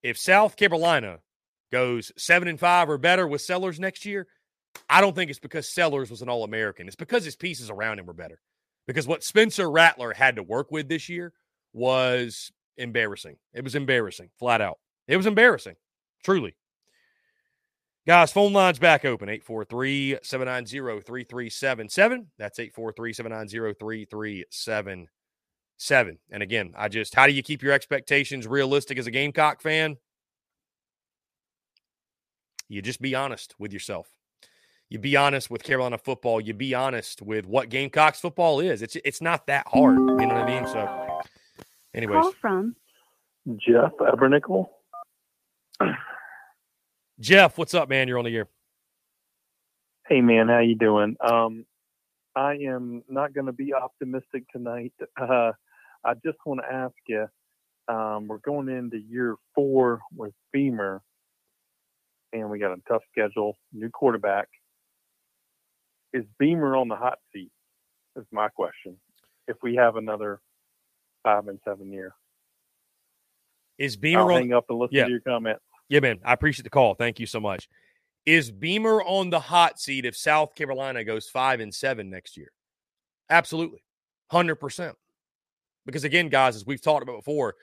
if South Carolina goes seven and five or better with Sellers next year, I don't think it's because Sellers was an All American. It's because his pieces around him were better. Because what Spencer Rattler had to work with this year was embarrassing. It was embarrassing, flat out. It was embarrassing, truly. Guys, phone lines back open 843 790 3377. That's 843 790 3377. And again, I just, how do you keep your expectations realistic as a Gamecock fan? You just be honest with yourself. You be honest with Carolina football. You be honest with what Gamecocks football is. It's it's not that hard. You know what I mean? So, anyways, Call from Jeff Ebernickel. Jeff, what's up, man? You're on the air. Hey man, how you doing? Um, I am not going to be optimistic tonight. Uh, I just want to ask you. Um, we're going into year four with Beamer, and we got a tough schedule, new quarterback. Is Beamer on the hot seat? Is my question. If we have another five and seven year, Is Beamer I'll on? hang up and listen Yeah. to your comments. Yeah, man. I appreciate the call. Thank you so much. Is Beamer on the hot seat if South Carolina goes five and seven next year? Absolutely. 100%. Because again, guys, as we've talked about before,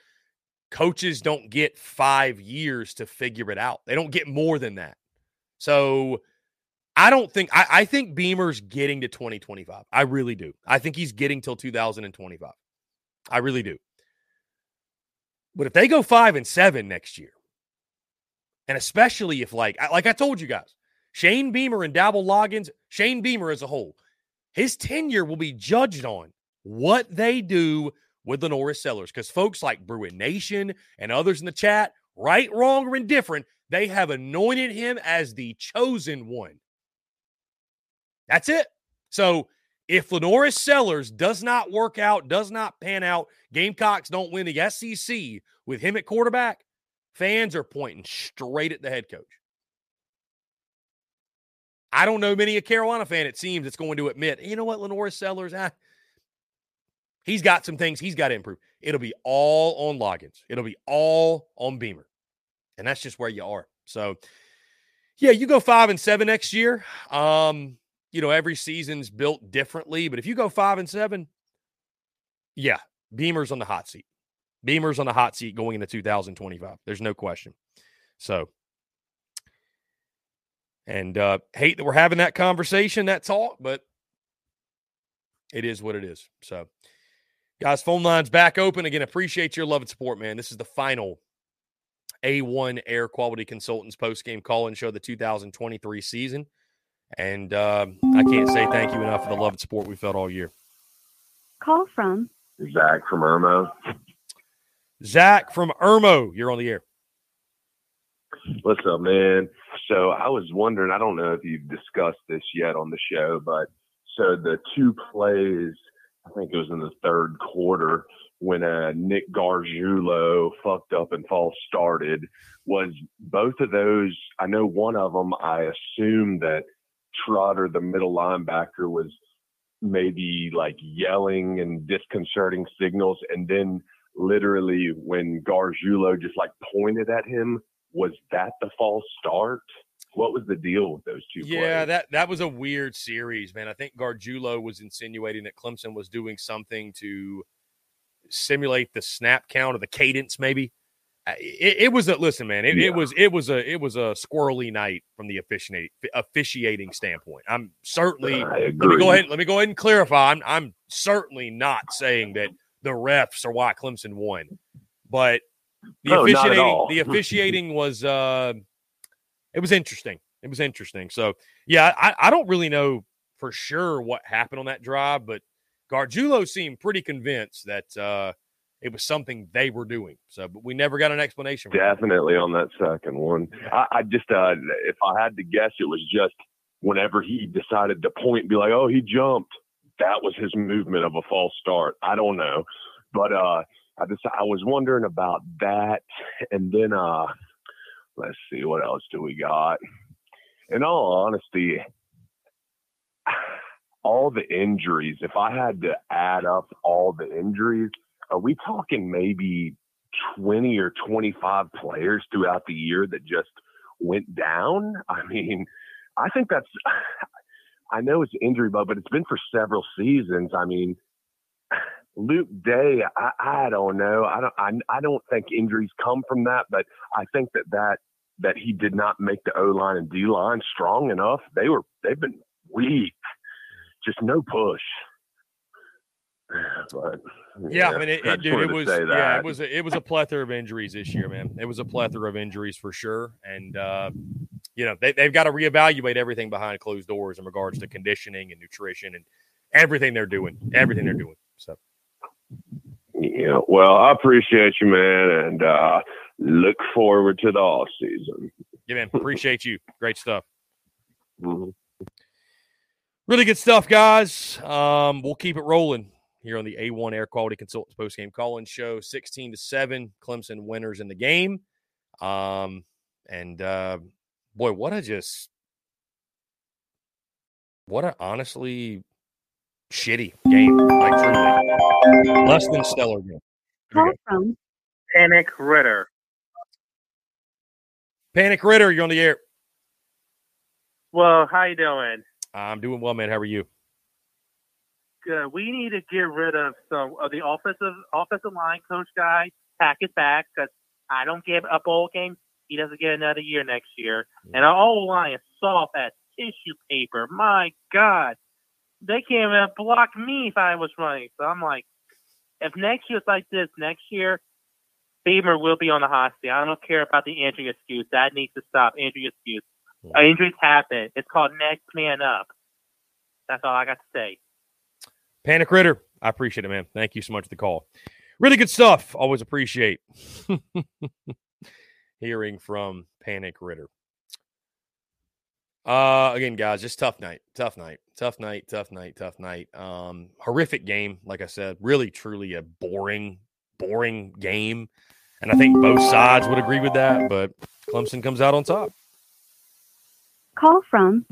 coaches don't get five years to figure it out. They don't get more than that. So I don't think, I, I think Beamer's getting to 2025. I really do. I think he's getting till 2025. I really do. But if they go five and seven next year, and especially if, like, like I told you guys, Shane Beamer and Dowell Loggains, Shane Beamer as a whole, his tenure will be judged on what they do with Norris Sellers. Because folks like Bruin Nation and others in the chat, right, wrong, or indifferent, they have anointed him as the chosen one. That's it. So if LaNorris Sellers does not work out, does not pan out, Gamecocks don't win the SEC with him at quarterback, fans are pointing straight at the head coach. I don't know many a Carolina fan, it seems, that's going to admit, you know what, LaNorris Sellers, ah, he's got some things he's got to improve. It'll be all on Loggains. It'll be all on Beamer. And that's just where you are. So, yeah, you go five and seven next year. Um, you know, every season's built differently, but if you go five and seven, yeah, Beamer's on the hot seat. Beamer's on the hot seat going into 2025. There's no question. So, and uh, hate that we're having that conversation, that talk, but it is what it is. So, guys, phone lines back open again. Appreciate your love and support, man. This is the final A1 Air Quality Consultants post game call and show the 2023 season. And um, I can't say thank you enough for the love and support we felt all year. Call from Zach from Irmo. Zach from Irmo, you're on the air. What's up, man? So I was wondering, I don't know if you've discussed this yet on the show, but so the two plays, I think it was in the third quarter when uh, Nick Gargiulo fucked up and false started, was both of those, I know one of them, I assume that Trotter, the middle linebacker, was maybe like yelling and disconcerting signals. And then literally when Gargiulo just like pointed at him, was that the false start? What was the deal with those two Yeah, plays? that that was a weird series, man. I think Gargiulo was insinuating that Clemson was doing something to simulate the snap count or the cadence, maybe. It, it was a listen, man. It, Yeah. it was it was a it was a squirrely night from the officiating officiating standpoint. I'm certainly let me go ahead let me go ahead and clarify. I'm I'm certainly not saying that the refs are why Clemson won, but the No, officiating the officiating was uh it was interesting. It was interesting. So yeah, I, I don't really know for sure what happened on that drive, but Gargiulo seemed pretty convinced that uh It was something they were doing. So, but we never got an explanation. Definitely on that second one. I, I just, uh, if I had to guess, it was just whenever he decided to point and be like, oh, he jumped. That was his movement of a false start. I don't know. But uh, I just, I was wondering about that. And then, uh, let's see, what else do we got? In all honesty, all the injuries, if I had to add up all the injuries, are we talking maybe 20 or 25 players throughout the year that just went down? I mean, I think that's, I know it's injury but it's been for several seasons. I mean, Luke Day, I, I don't know. I don't, I, I don't think injuries come from that, but I think that that, that he did not make the O line and D line strong enough. They were, they've been weak, just no push. But Yeah, I mean, it, it, dude, it was yeah, it was a, it was a plethora of injuries this year, man. It was a plethora of injuries for sure, and uh, you know they they've got to reevaluate everything behind closed doors in regards to conditioning and nutrition and everything they're doing, everything they're doing. So Yeah, well, I appreciate you, man, and uh, look forward to the off season. yeah, man, appreciate you. Great stuff. Mhm. Really good stuff, guys. Um, we'll keep it rolling here on the A1 Air Quality Consultants Post Game Call-In Show. Sixteen to seven, Clemson winners in the game. Um, and uh, boy, what a just what a honestly shitty game. Like truly, less than stellar game. Call from Panic Ritter. Panic Ritter, you're on the air. Well, how you doing? I'm doing well, man. How are you? Good. We need to get rid of some of the offensive offensive line coach guy. Pack it back because I don't give a bowl game. He doesn't get another year next year. And mm. our O line is soft as tissue paper. My God, they can't even block me if I was running. So I'm like, if next year's like this, next year Beamer will be on the hot seat. I don't care about the injury excuse. That needs to stop. Injury excuse. Uh, injuries happen. It's called next man up. That's all I got to say. Panic Ritter, I appreciate it, man. Thank you so much for the call. Really good stuff. Always appreciate hearing from Panic Ritter. Uh, again, guys, just tough night, tough night, tough night, tough night, tough night. Um, horrific game, like I said, really, truly a boring, boring game, and I think both sides would agree with that. But Clemson comes out on top. Call from.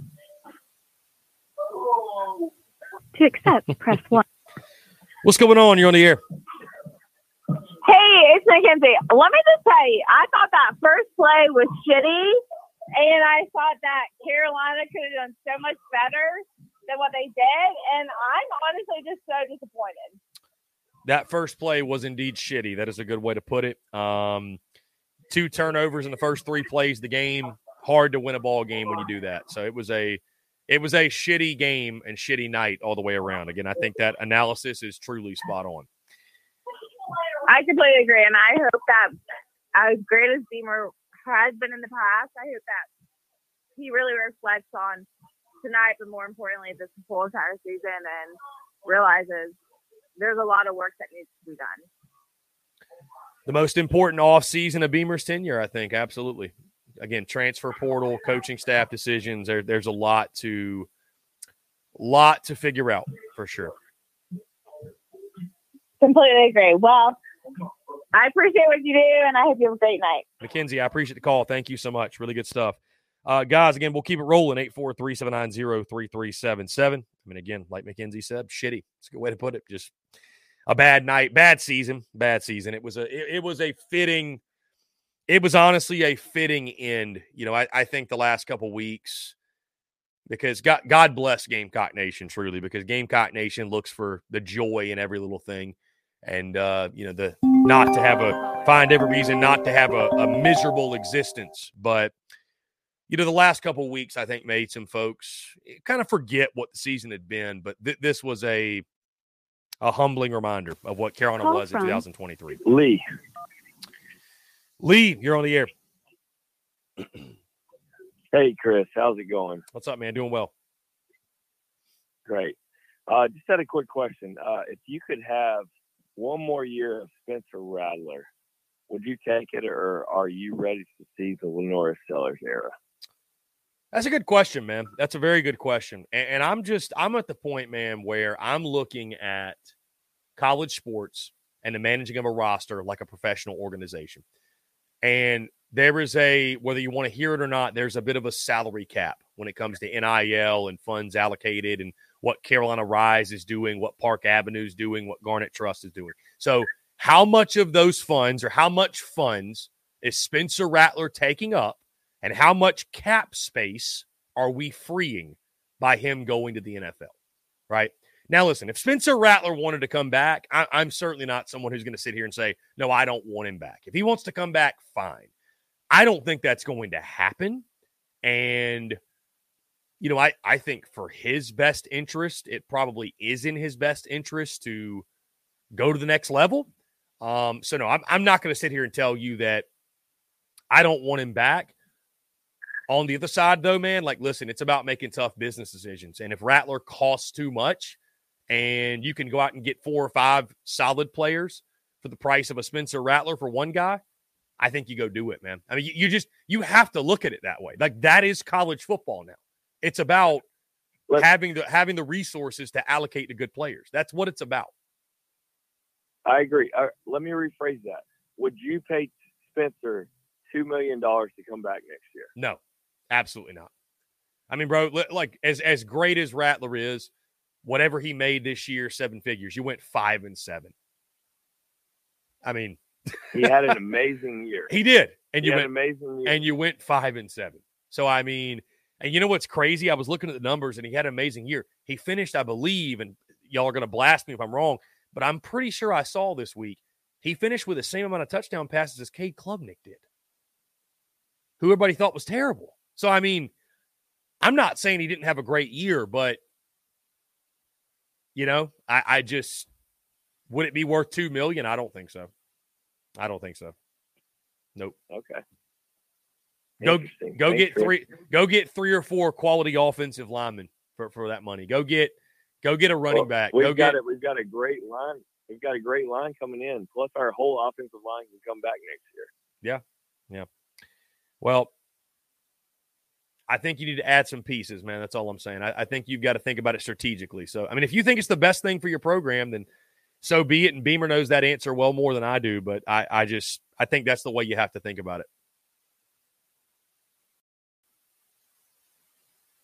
To accept, press 1. What's going on? You're on the air. Hey, it's Mackenzie. Let me just tell you, I thought that first play was shitty, and I thought that Carolina could have done so much better than what they did, and I'm honestly just so disappointed. That first play was indeed shitty. That is a good way to put it. Um, two turnovers in the first three plays of the game. Hard to win a ball game when you do that. So it was a it was a shitty game and shitty night all the way around. Again, I think that analysis is truly spot on. I completely agree, and I hope that as great as Beamer has been in the past, I hope that he really reflects on tonight, but more importantly, this whole entire season, and realizes there's a lot of work that needs to be done. The most important offseason of Beamer's tenure, I think. Absolutely. Again, transfer portal, coaching staff decisions. There, there's a lot to lot to figure out for sure. Completely agree. Well, I appreciate what you do, and I hope you have a great night. Mackenzie, I appreciate the call. Thank you so much. Really good stuff. Uh, guys, again, we'll keep it rolling 843 790 3377. I mean, again, like Mackenzie said, shitty. It's a good way to put it. Just a bad night, bad season, bad season. It was a it, it was a fitting, it was honestly a fitting end. You know, I, I think the last couple weeks, because God, God bless Gamecock Nation truly, because Gamecock Nation looks for the joy in every little thing. And uh, you know, the not to have a find every reason not to have a, a miserable existence. But you know, the last couple weeks I think made some folks kind of forget what the season had been. But th- this was a a humbling reminder of what Carolina Call was in 2023. Lee. Lee, you're on the air. Hey, Chris, how's it going? What's up, man? Doing well. Great. Uh, just had a quick question. Uh, if you could have one more year of Spencer Rattler, would you take it, or are you ready to see the LaNorris Sellers era? That's a good question, man. That's a very good question. And, and, I'm just, I'm at the point, man, where I'm looking at college sports and the managing of a roster like a professional organization. And there is a, whether you want to hear it or not, there's a bit of a salary cap when it comes to NIL and funds allocated and what Carolina Rise is doing, what Park Avenue is doing, what Garnet Trust is doing. So, how much of those funds or how much funds is Spencer Rattler taking up, and how much cap space are we freeing by him going to the NFL? Right now, listen, if Spencer Rattler wanted to come back, I, I'm certainly not someone who's going to sit here and say, no, I don't want him back. If he wants to come back, fine. I don't think that's going to happen. And you know, I, I think for his best interest, it probably is in his best interest to go to the next level. Um, so no, I'm, I'm not going to sit here and tell you that I don't want him back. On the other side, though, man, like, listen, it's about making tough business decisions. And if Rattler costs too much and you can go out and get four or five solid players for the price of a Spencer Rattler for one guy, I think you go do it, man. I mean, you, you just, you have to look at it that way. Like, that is college football now. It's about Let's, having the having the resources to allocate to good players. That's what it's about. I agree. Uh, let me rephrase that. Would you pay Spencer two million dollars to come back next year? No, absolutely not. I mean, bro, like as as great as Rattler is, whatever he made this year, seven figures. You went five and seven. I mean, he had an amazing year. He did, and he you went amazing year. and you went five and seven. So I mean, and you know what's crazy? I was looking at the numbers and he had an amazing year. He finished, I believe, and y'all are going to blast me if I'm wrong, but I'm pretty sure I saw this week he finished with the same amount of touchdown passes as Cade Klubnik did, who everybody thought was terrible. So, I mean, I'm not saying he didn't have a great year, but, you know, I, I just, would it be worth two million? I don't think so. I don't think so. Nope. Okay. Go go get three go get three or four quality offensive linemen for, for that money. Go get go get a running well, back. We've go got get, it. We've got a great line. We've got a great line coming in. Plus, our whole offensive line can come back next year. Yeah, yeah. Well, I think you need to add some pieces, man. That's all I'm saying. I, I think you've got to think about it strategically. So, I mean, if you think it's the best thing for your program, then so be it. And Beamer knows that answer well more than I do. But I, I just I think that's the way you have to think about it.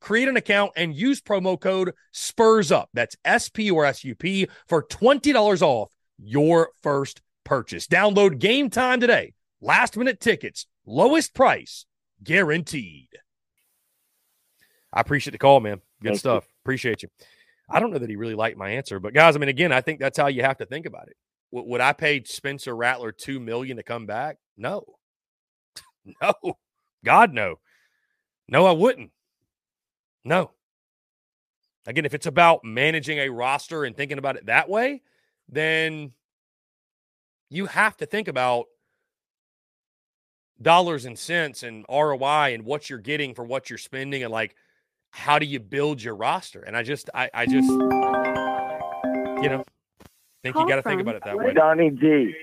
create an account and use promo code SPURS UP. That's S P or S U P for $20 off your first purchase. Download Game Time today. Last minute tickets, lowest price guaranteed. I appreciate the call, man. Good Thank stuff. Appreciate you. I don't know that he really liked my answer, but guys, I mean, again, I think that's how you have to think about it. W- would I pay Spencer Rattler two million to come back? No, no, God, no, no, I wouldn't. No. Again, if it's about managing a roster and thinking about it that way, then you have to think about dollars and cents and ROI and what you're getting for what you're spending and like how do you build your roster? And I just I I just you know think you got to think about it that way. Donnie G.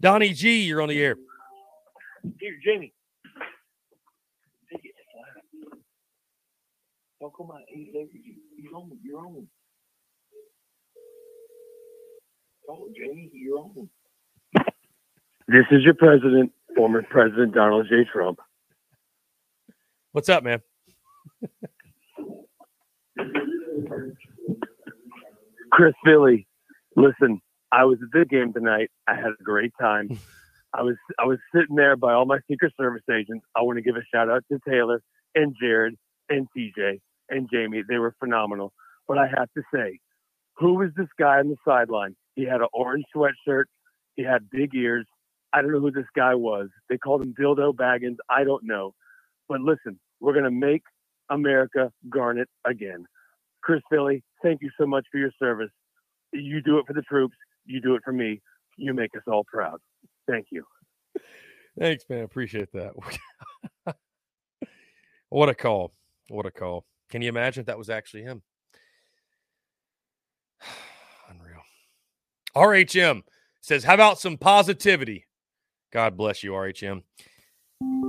Donnie G, you're on the air. Here, Jamie. Take it. Don't come out. He's there. You're on. You're on. Oh, Jamie, you're on. This is your president, former President Donald J. Trump. What's up, man? Chris Philly, listen, I was at the game tonight. I had a great time. I was I was sitting there by all my Secret Service agents. I want to give a shout out to Taylor and Jared and TJ and Jamie. They were phenomenal. But I have to say, who was this guy on the sideline? He had an orange sweatshirt. He had big ears. I don't know who this guy was. They called him Dildo Baggins. I don't know. But listen, we're going to make America garnet again. Chris Philly, thank you so much for your service. You do it for the troops. You do it for me. You make us all proud. Thank you. Thanks, man. Appreciate that. what a call. What a call. Can you imagine if that was actually him? Unreal. RHM says, How about some positivity? God bless you, RHM.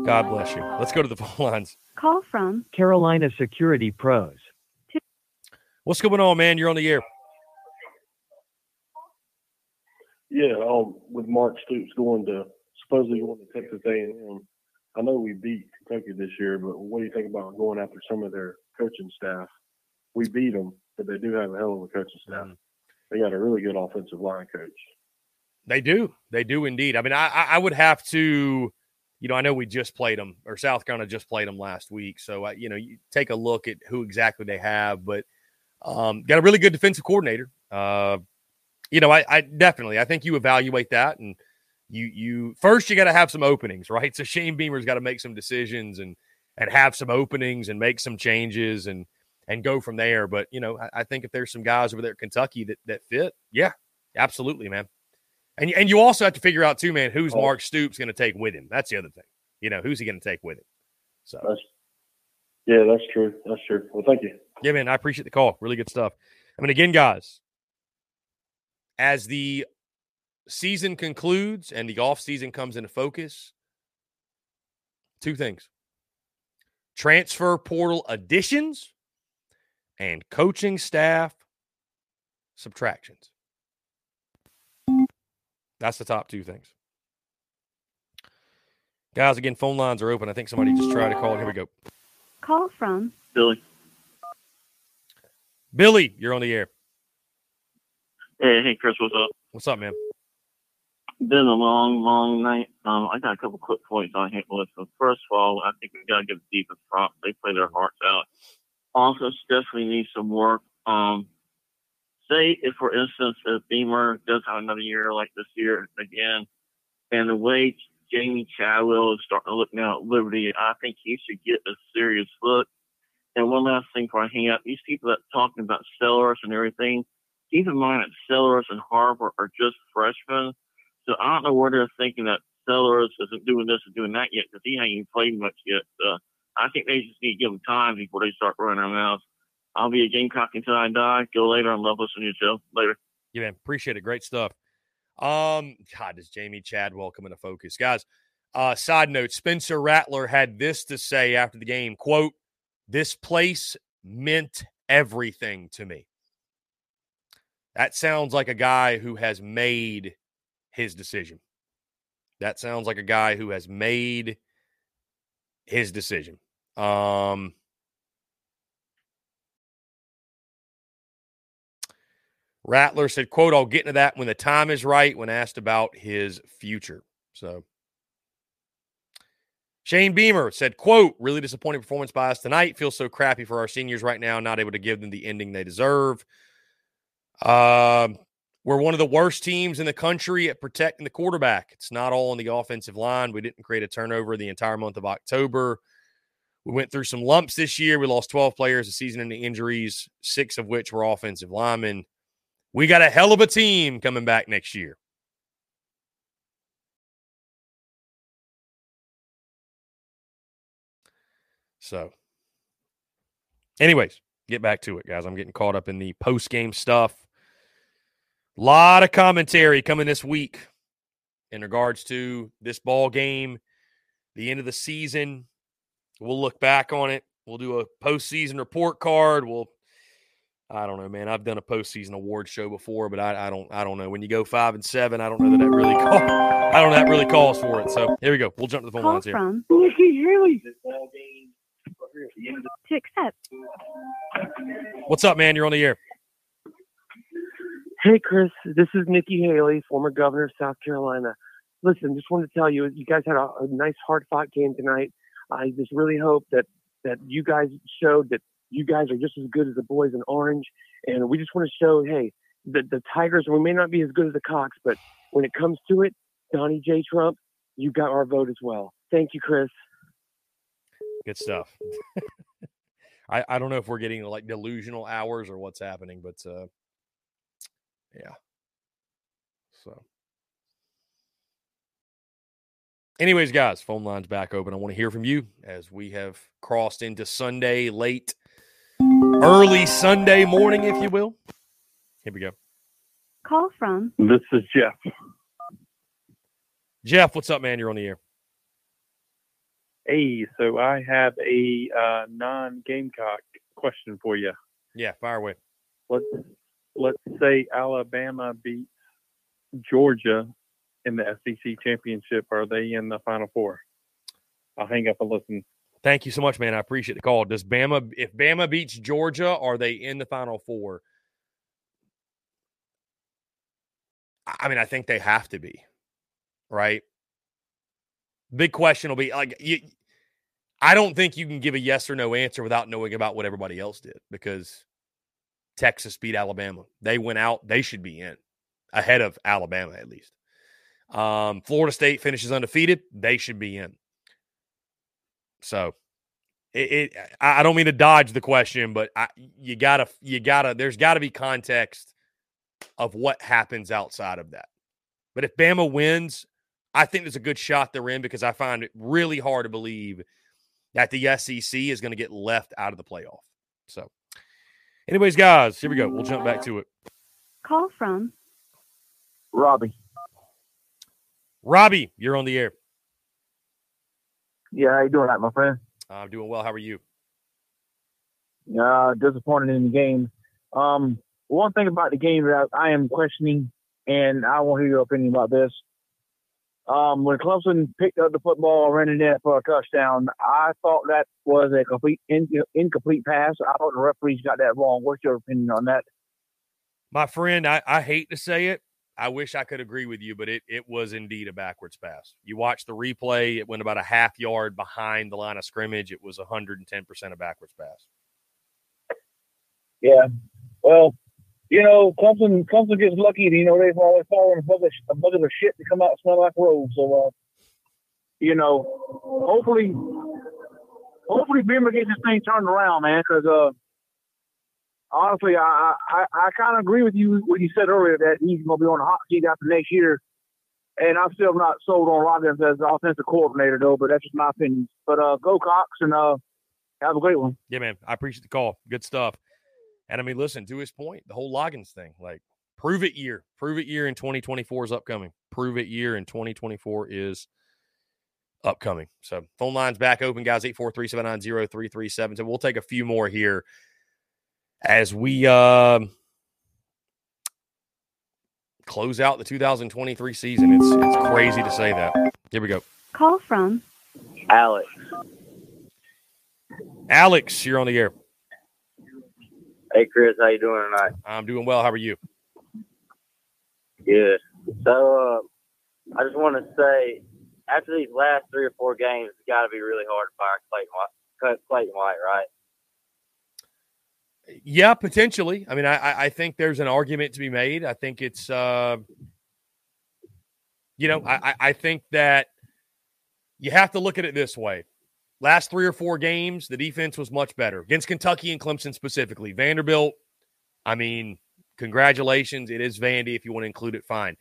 God bless you. Let's go to the phone lines. Call from Carolina Security Pros. What's going on, man? You're on the air. Yeah, um, with Mark Stoops going to supposedly going to Texas A&M. I know we beat Kentucky this year, but what do you think about going after some of their coaching staff? We beat them, but they do have a hell of a coaching staff. They got a really good offensive line coach. They do. They do indeed. I mean, I, I would have to, you know, I know we just played them, or South Carolina just played them last week. So, I, you know, you take a look at who exactly they have, but um, got a really good defensive coordinator. Uh, you know, I, I definitely, I think you evaluate that, and you, you first you got to have some openings, right? So Shane Beamer's got to make some decisions and and have some openings and make some changes and and go from there. But you know, I, I think if there's some guys over there at Kentucky that that fit, yeah, absolutely, man. And and you also have to figure out too, man, who's Oh. Mark Stoops going to take with him. That's the other thing. You know, who's he going to take with him? So That's, yeah, that's true. That's true. Well, thank you. yeah, man, I appreciate the call. Really good stuff. I mean, again, guys, as the season concludes and the off season comes into focus, two things: transfer portal additions and coaching staff subtractions. That's the top two things. Guys, again, phone lines are open. I think somebody just tried to call. Here we go. Call from Billy. Billy, you're on the air. Hey, hey, Chris, what's up? What's up, man? Been a long, long night. Um, I got a couple quick points on here. Listen, first of all, I think we gotta give the defense props. They play their hearts out. Also, definitely needs some work. Um, say if, for instance, if Beamer does have another year like this year again, and the way Jamey Chadwell is starting to look now at Liberty, I think he should get a serious look. And one last thing before I hang up, these people that talking about Sellers and everything, keep in mind that Sellers and Harbor are just freshmen. So I don't know where they're thinking that Sellers isn't doing this and doing that yet because he ain't even played much yet. I think they just need to give him time before they start running their mouths. I'll be a Gamecock until I die. Go later. I love listening to your show. Later. Yeah, man. Appreciate it. Great stuff. Um, God, does Jamey Chadwell come into focus? Guys, uh, side note, Spencer Rattler had this to say after the game. Quote, this place meant everything to me. That sounds like a guy who has made his decision. That sounds like a guy who has made his decision. Um, Rattler said, quote, I'll get into that when the time is right when asked about his future. So Shane Beamer said, quote, really disappointing performance by us tonight. Feels so crappy for our seniors right now, not able to give them the ending they deserve. Um, we're one of the worst teams in the country at protecting the quarterback. It's not all on the offensive line. We didn't create a turnover the entire month of October. We went through some lumps this year. We lost 12 players a season into injuries, six of which were offensive linemen. We got a hell of a team coming back next year. So, anyways, get back to it, guys. I'm getting caught up in the post game stuff. A lot of commentary coming this week in regards to this ball game, the end of the season. We'll look back on it. We'll do a postseason report card. We'll I don't know, man. I've done a postseason award show before, but I, I don't I don't know. When you go five and seven, I don't know that that really call, I don't know that really calls for it. So here we go. We'll jump to the phone Call lines here. from Nikki Haley. to accept. What's up, man? You're on the air. Hey, Chris, this is Nikki Haley, former governor of South Carolina. Listen, just wanted to tell you, you guys had a, a nice, hard fought game tonight. I just really hope that, that you guys showed that you guys are just as good as the boys in orange. And we just want to show, hey, the, the Tigers, we may not be as good as the Cocks, but when it comes to it, Donnie J. Trump, you got our vote as well. Thank you, Chris. Good stuff. I, I don't know if we're getting like delusional hours or what's happening, but uh yeah. So anyways, guys, phone lines back open. I want to hear from you as we have crossed into Sunday late, early Sunday morning, if you will. Here we go. Call from This is Jeff. Jeff, what's up, man? You're on the air. Hey, so I have a uh, non-Gamecock question for you. Yeah, fire away. Let's let's say Alabama beats Georgia in the SEC championship. Are they in the Final Four? I'll hang up and listen. Thank you so much, man. I appreciate the call. Does Bama, if Bama beats Georgia, are they in the Final Four? I mean, I think they have to be, right? Big question will be like, you, I don't think you can give a yes or no answer without knowing about what everybody else did because Texas beat Alabama. They went out, they should be in ahead of Alabama at least. Um, Florida State finishes undefeated, they should be in. So it, it I don't mean to dodge the question, but I, you gotta you gotta there's gotta be context of what happens outside of that. But if Bama wins, I think there's a good shot they're in because I find it really hard to believe that the SEC is going to get left out of the playoff. So, anyways, guys, here we go. We'll jump back to it. Call from Robbie. Robbie, you're on the air. Yeah, how you doing, that, my friend? I'm doing well. How are you? Uh, disappointed in the game. Um, one thing about the game that I, I am questioning, and I want to hear your opinion about this. Um, when Clemson picked up the football, and ran it in for a touchdown, I thought that was a complete in, incomplete pass. I thought the referees got that wrong. What's your opinion on that? My friend, I, I hate to say it. I wish I could agree with you, but it, it was indeed a backwards pass. You watch the replay, it went about a half yard behind the line of scrimmage. It was 110% a backwards pass. Yeah. Well, you know, Clemson Clemson gets lucky. You know, they've always fallen a bucket, a bucket of shit to come out smell like rose. So, uh, you know, hopefully, hopefully Beamer gets this thing turned around, man. Because uh, honestly, I I, I kind of agree with you what you said earlier that he's going to be on the hot seat after next year. And I'm still not sold on Robbins as the offensive coordinator, though. But that's just my opinion. But uh, go Cocks and uh, have a great one. Yeah, man. I appreciate the call. Good stuff. And I mean, listen, to his point, the whole Loggains thing, like prove it year, prove it year in 2024 is upcoming. Prove it year in 2024 is upcoming. So phone lines back open, guys, 843 790 3377. We'll take a few more here. as we uh, close out the 2023 season. It's it's crazy to say that. Here we go. Call from Alex. Alex, you're on the air. Hey Chris, how you doing tonight? I'm doing well. How are you? Good. So uh, I just want to say, after these last three or four games, it's got to be really hard to fire Clayton White, Clayton White, right? Yeah, potentially. I mean, I I think there's an argument to be made. I think it's, uh, you know, I I think that you have to look at it this way. Last three or four games, the defense was much better against Kentucky and Clemson specifically. Vanderbilt, I mean, congratulations. It is Vandy. If you want to include it, fine.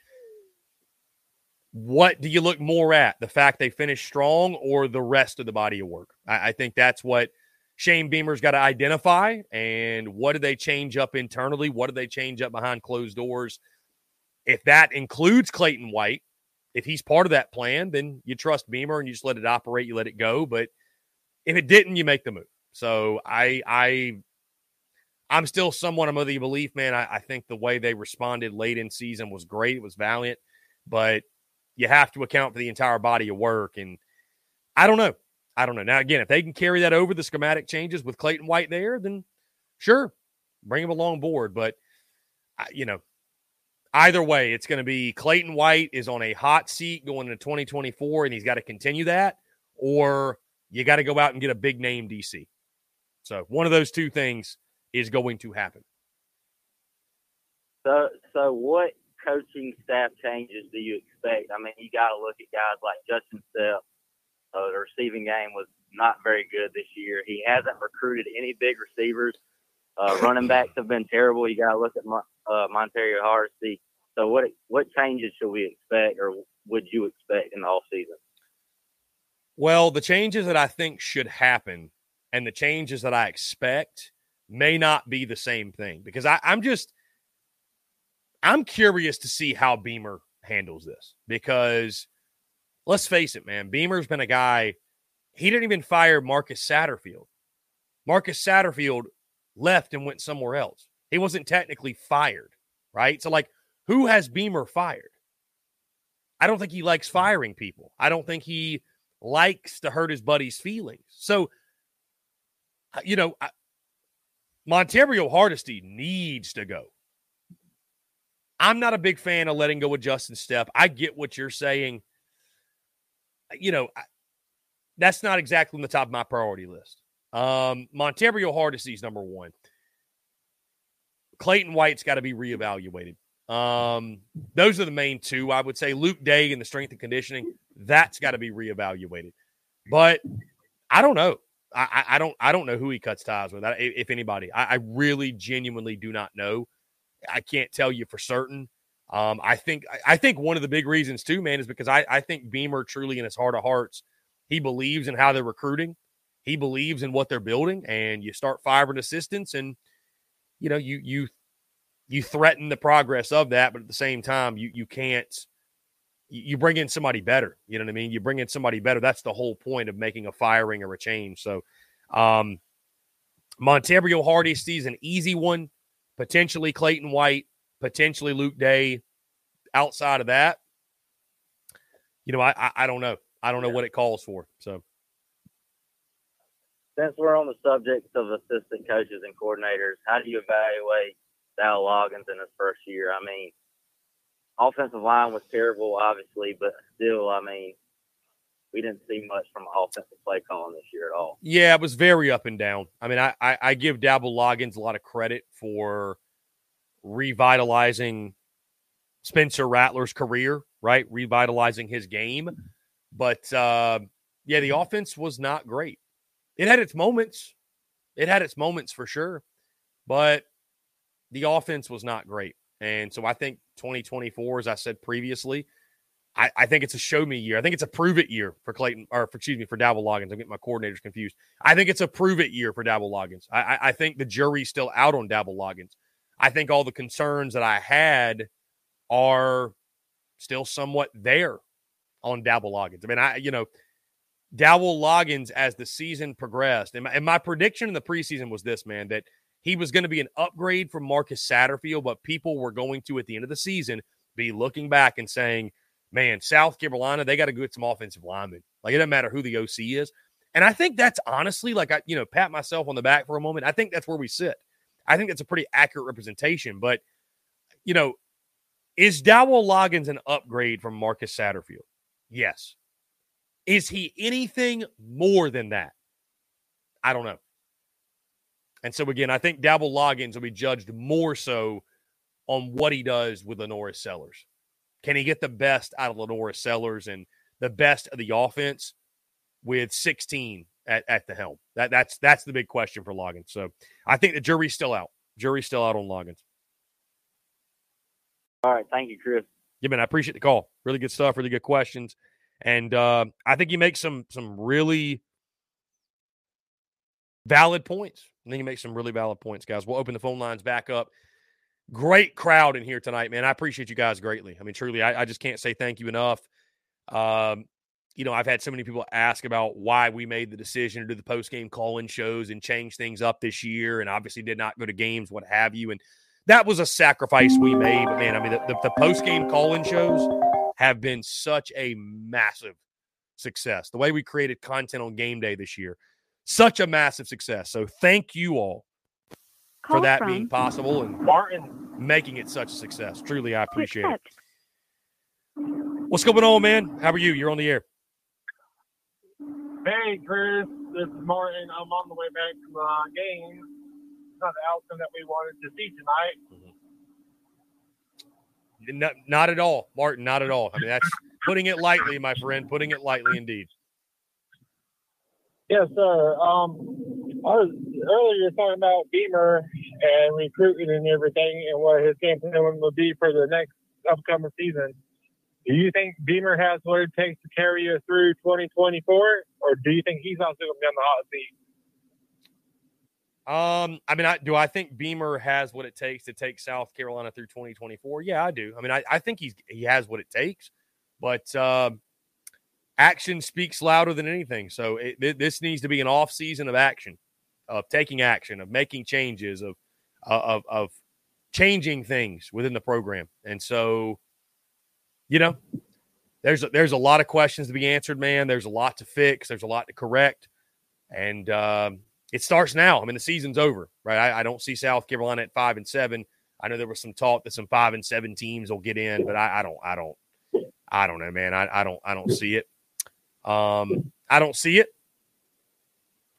What do you look more at? The fact they finished strong or the rest of the body of work? I, I think that's what Shane Beamer's got to identify. And what do they change up internally? What do they change up behind closed doors? If that includes Clayton White, if he's part of that plan, then you trust Beamer and you just let it operate, you let it go. But if it didn't, you make the move. So I I I'm still somewhat of the belief, man. I, I think the way they responded late in season was great. It was valiant, but you have to account for the entire body of work. And I don't know. I don't know. Now, again, if they can carry that over the schematic changes with Clayton White there, then sure, bring him along board. But, you know, either way, it's going to be Clayton White is on a hot seat going into 2024, and he's got to continue that, or you got to go out and get a big name DC. So one of those two things is going to happen. So, so what coaching staff changes do you expect? I mean, you got to look at guys like Justin Stepp. Uh, the receiving game was not very good this year. He hasn't recruited any big receivers. Uh, running backs have been terrible. You got to look at Mon- uh, Montario Hardesty. So, what what changes should we expect, or would you expect in the off season? Well, the changes that I think should happen and the changes that I expect may not be the same thing because I, I'm just I'm curious to see how Beamer handles this because let's face it, man, Beamer's been a guy, he didn't even fire Marcus Satterfield. Marcus Satterfield left and went somewhere else. He wasn't technically fired, right? So, like, who has Beamer fired? I don't think he likes hmm. firing people. I don't think he likes to hurt his buddy's feelings. So, uh, you know, I, Montario Hardesty needs to go. I'm not a big fan of letting go of Justin Stepp. I get what you're saying. You know, I, that's not exactly on the top of my priority list. Um, Montario Hardesty's number one. Clayton White's got to be reevaluated. Um, those are the main two. I would say Luke Day and the strength and conditioning, that's got to be reevaluated. But I don't know. I, I, don't I don't know who he cuts ties with, if anybody. I, I, really genuinely do not know. I can't tell you for certain. Um, I think I think one of the big reasons too, man, is because I, I think Beamer truly in his heart of hearts, he believes in how they're recruiting. He believes in what they're building, and you start firing assistants, and you know you you you threaten the progress of that, but at the same time, you you can't you bring in somebody better. You know what I mean? You bring in somebody better. That's the whole point of making a firing or a change. So, um, Hardesty's an easy one. Potentially Clayton White, potentially Luke Day. Outside of that, you know, I I, I don't know. I don't know what it calls for. So, since we're on the subject of assistant coaches and coordinators, how do you evaluate Dowell Loggains in his first year? I mean, offensive line was terrible, obviously, but still, I mean, we didn't see much from offensive play calling this year at all. Yeah, it was very up and down. I mean, I I, I give Dowell Loggains a lot of credit for revitalizing Spencer Rattler's career, right? Revitalizing his game, but uh, yeah, the offense was not great. It had its moments. It had its moments for sure, but the offense was not great. And so I think 2024, as I said previously, I, I, think it's a show me year. I think it's a prove it year for Clayton, or for, excuse me, for Dowell Loggains. I'm getting my coordinators confused. I think it's a prove it year for Dowell Loggains. I, I, I think the jury's still out on Dowell Loggains. I think all the concerns that I had are still somewhat there on Dowell Loggains. I mean, I, you know, Dowell Loggains as the season progressed, and my, and my prediction in the preseason was this, man, that he was going to be an upgrade from Marcus Satterfield, but people were going to, at the end of the season, be looking back and saying, man, South Carolina, they got to get some offensive linemen. Like, it doesn't matter who the OC is. And I think that's honestly, like, I, you know, pat myself on the back for a moment. I think that's where we sit. I think that's a pretty accurate representation. But, you know, is Dowell Loggains an upgrade from Marcus Satterfield? Yes. Is he anything more than that? I don't know. And so again, I think Dowell Loggains will be judged more so on what he does with LaNorris Sellers. Can he get the best out of LaNorris Sellers and the best of the offense with 16 at, at the helm? That that's that's the big question for Loggains. So I think the jury's still out. Jury's still out on Loggains. All right, thank you, Chris. Yeah, man, I appreciate the call. Really good stuff, really good questions. And uh, I think you make some some really valid points. I think you make some really valid points, guys. We'll open the phone lines back up. Great crowd in here tonight, man. I appreciate you guys greatly. I mean, truly, I, I just can't say thank you enough. Um, you know, I've had so many people ask about why we made the decision to do the post game call in shows and change things up this year, and obviously did not go to games, what have you. And that was a sacrifice we made. But man, I mean, the, the, the post game call in shows have been such a massive success. The way we created content on game day this year, such a massive success. So thank you all Call for that from- being possible and Martin making it such a success. Truly, I appreciate it. What's going on, man? How are you? You're on the air. Hey, Chris, this is Martin. I'm on the way back from the game. It's not the outcome that we wanted to see tonight. Mm-hmm. Not, not at all, Martin. Not at all. I mean, that's putting it lightly, my friend. Putting it lightly, indeed. Yes, sir. Um, I was earlier talking about Beamer and recruiting and everything, and what his game plan would be for the next upcoming season. Do you think Beamer has what it takes to carry you through 2024, or do you think he's also going to be on the hot seat? Um, I mean, I, do I think Beamer has what it takes to take South Carolina through 2024? Yeah, I do. I mean, I, I think he's he has what it takes, but um, action speaks louder than anything. So it, thi- this needs to be an off season of action, of taking action, of making changes, of uh, of of changing things within the program. And so, you know, there's a, there's a lot of questions to be answered, man. There's a lot to fix. There's a lot to correct, and um, it starts now. I mean, the season's over, right? I, I don't see South Carolina at five and seven. I know there was some talk that some five and seven teams will get in, but I, I don't, I don't, I don't know, man. I, I don't, I don't see it. Um, I don't see it,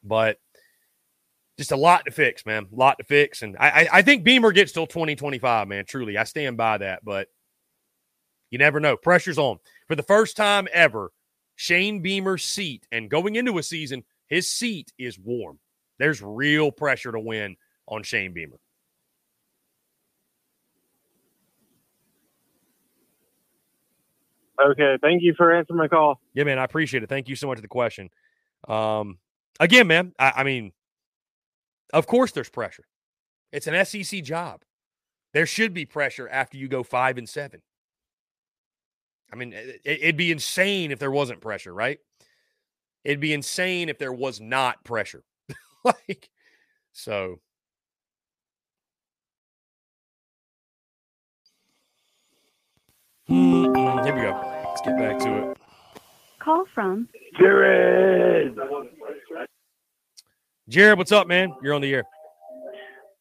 but just a lot to fix, man. A lot to fix, and I, I, think Beamer gets till twenty twenty five, man. Truly, I stand by that, but you never know. Pressure's on for the first time ever. Shane Beamer's seat, and going into a season, his seat is warm. There's real pressure to win on Shane Beamer. Okay, thank you for answering my call. Yeah, man, I appreciate it. Thank you so much for the question. Um, again, man, I, I mean, of course there's pressure. It's an SEC job. There should be pressure after you go five and seven. I mean, it, it'd be insane if there wasn't pressure, right? It'd be insane if there was not pressure. like, so Mm, here we go. Let's get back to it. Call from Jared. Jared, what's up, man? You're on the air.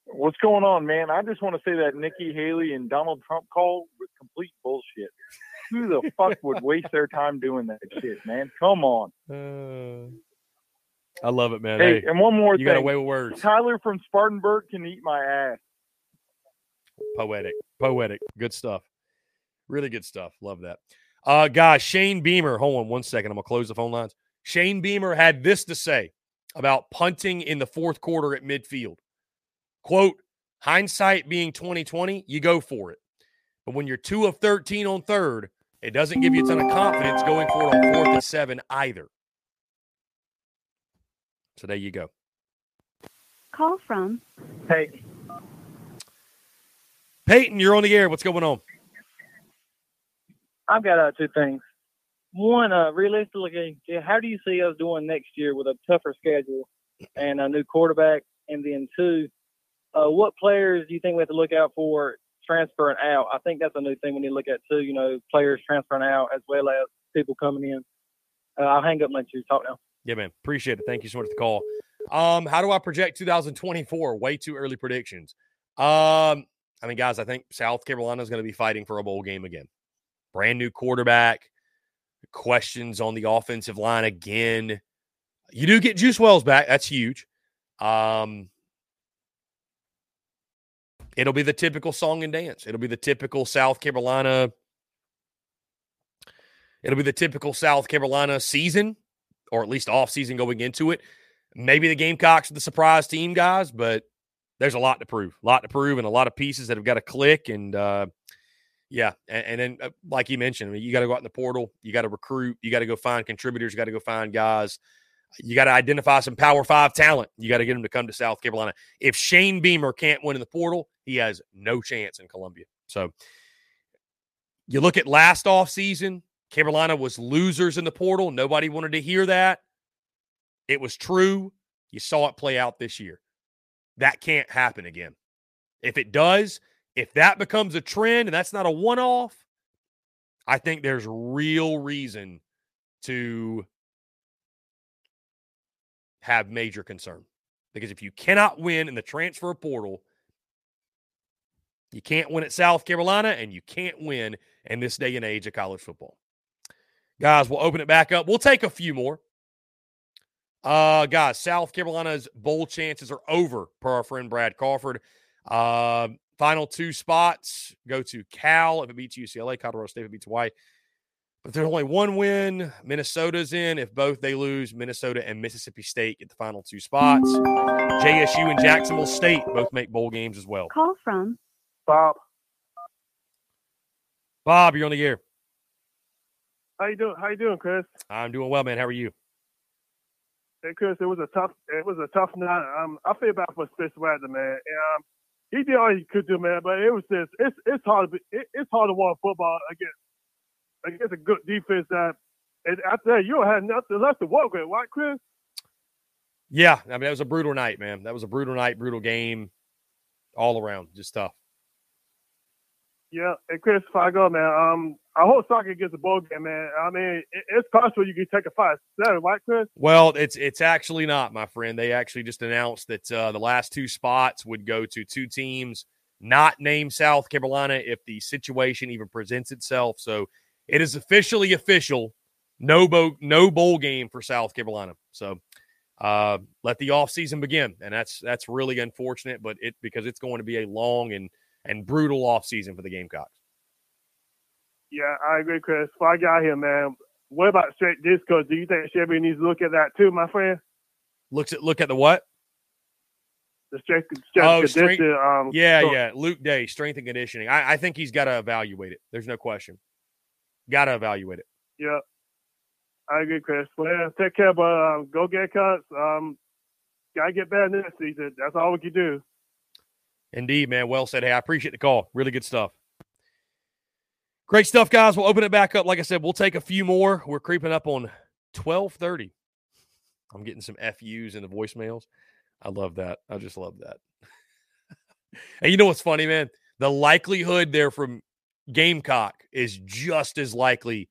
What's going on, man? I just want to say that Nikki Haley and Donald Trump call was complete bullshit. Who the fuck would waste their time doing that shit, man? Come on. I love it, man. Hey, and one more you thing. got away with words. Tyler from Spartanburg can eat my ass. Poetic, poetic, good stuff. Really good stuff. Love that. Uh, guys, Shane Beamer. Hold on one second. I'm gonna close the phone lines. Shane Beamer had this to say about punting in the fourth quarter at midfield. Quote: Hindsight being 2020, you go for it. But when you're two of 13 on third, it doesn't give you a ton of confidence going for it on fourth and seven either. So there you go. Call from Hey, Peyton, you're on the air. What's going on? I've got uh, two things. One, uh, realistically, how do you see us doing next year with a tougher schedule and a new quarterback? And then two, uh, what players do you think we have to look out for transferring out? I think that's a new thing we need to look at too. You know, players transferring out as well as people coming in. Uh, I'll hang up and let you talk now. Yeah, man. Appreciate it. Thank you so much for the call. Um, how do I project 2024? Way too early predictions. Um, I mean, guys, I think South Carolina is going to be fighting for a bowl game again. Brand new quarterback, questions on the offensive line again. You do get Juice Wells back. That's huge. Um, it'll be the typical song and dance. It'll be the typical South Carolina. It'll be the typical South Carolina season, or at least off season going into it. Maybe the Gamecocks are the surprise team, guys, but there's a lot to prove, a lot to prove, and a lot of pieces that have got to click. And uh, yeah, and, and then uh, like you mentioned, I mean, you got to go out in the portal, you got to recruit, you got to go find contributors, you got to go find guys. You got to identify some Power Five talent. You got to get them to come to South Carolina. If Shane Beamer can't win in the portal, he has no chance in Columbia. So you look at last off season, Carolina was losers in the portal. Nobody wanted to hear that. It was true. You saw it play out this year. That can't happen again. If it does, if that becomes a trend and that's not a one off, I think there's real reason to have major concern. Because if you cannot win in the transfer portal, you can't win at South Carolina and you can't win in this day and age of college football. Guys, we'll open it back up. We'll take a few more. Uh, guys, South Carolina's bowl chances are over, per our friend Brad Crawford. Uh, final two spots go to Cal if it beats UCLA, Colorado State if it beats Hawaii. But there's only one win. Minnesota's in. If both they lose, Minnesota and Mississippi State get the final two spots. JSU and Jacksonville State both make bowl games as well. Call from Bob. Bob, you're on the air. How you doing? How you doing, Chris? I'm doing well, man. How are you? Hey, Chris, it was a tough. It was a tough night. Um, I feel bad for Spencer Rattler, man. And, um, he did all he could do, man. But it was just, it's it's hard to be, it, it's hard to watch football against against a good defense that. And after that, you don't have nothing left to work with, right, Chris? Yeah, I mean that was a brutal night, man. That was a brutal night, brutal game, all around, just tough. Yeah, and Chris, if I go, man, um, I hope soccer gets a bowl game, man. I mean, it, it's possible you can take a five seven, right, Chris? Well, it's it's actually not, my friend. They actually just announced that uh, the last two spots would go to two teams not named South Carolina if the situation even presents itself. So it is officially official. No bowl, no bowl game for South Carolina. So uh, let the offseason begin, and that's that's really unfortunate, but it because it's going to be a long and and brutal offseason for the Gamecocks. Yeah, I agree, Chris. If I got here, man, what about straight disco? Do you think Chevy needs to look at that too, my friend? Looks at look at the what? The strength, strength Oh, strength- um, Yeah, so- yeah. Luke Day, strength and conditioning. I, I think he's got to evaluate it. There's no question. Got to evaluate it. Yeah, I agree, Chris. Well, take care, but um, go get cuts. Um, gotta get better next season. That's all we can do. Indeed, man. Well said. Hey, I appreciate the call. Really good stuff. Great stuff, guys. We'll open it back up. Like I said, we'll take a few more. We're creeping up on 1230. I'm getting some FUs in the voicemails. I love that. I just love that. and you know what's funny, man? The likelihood there from Gamecock is just as likely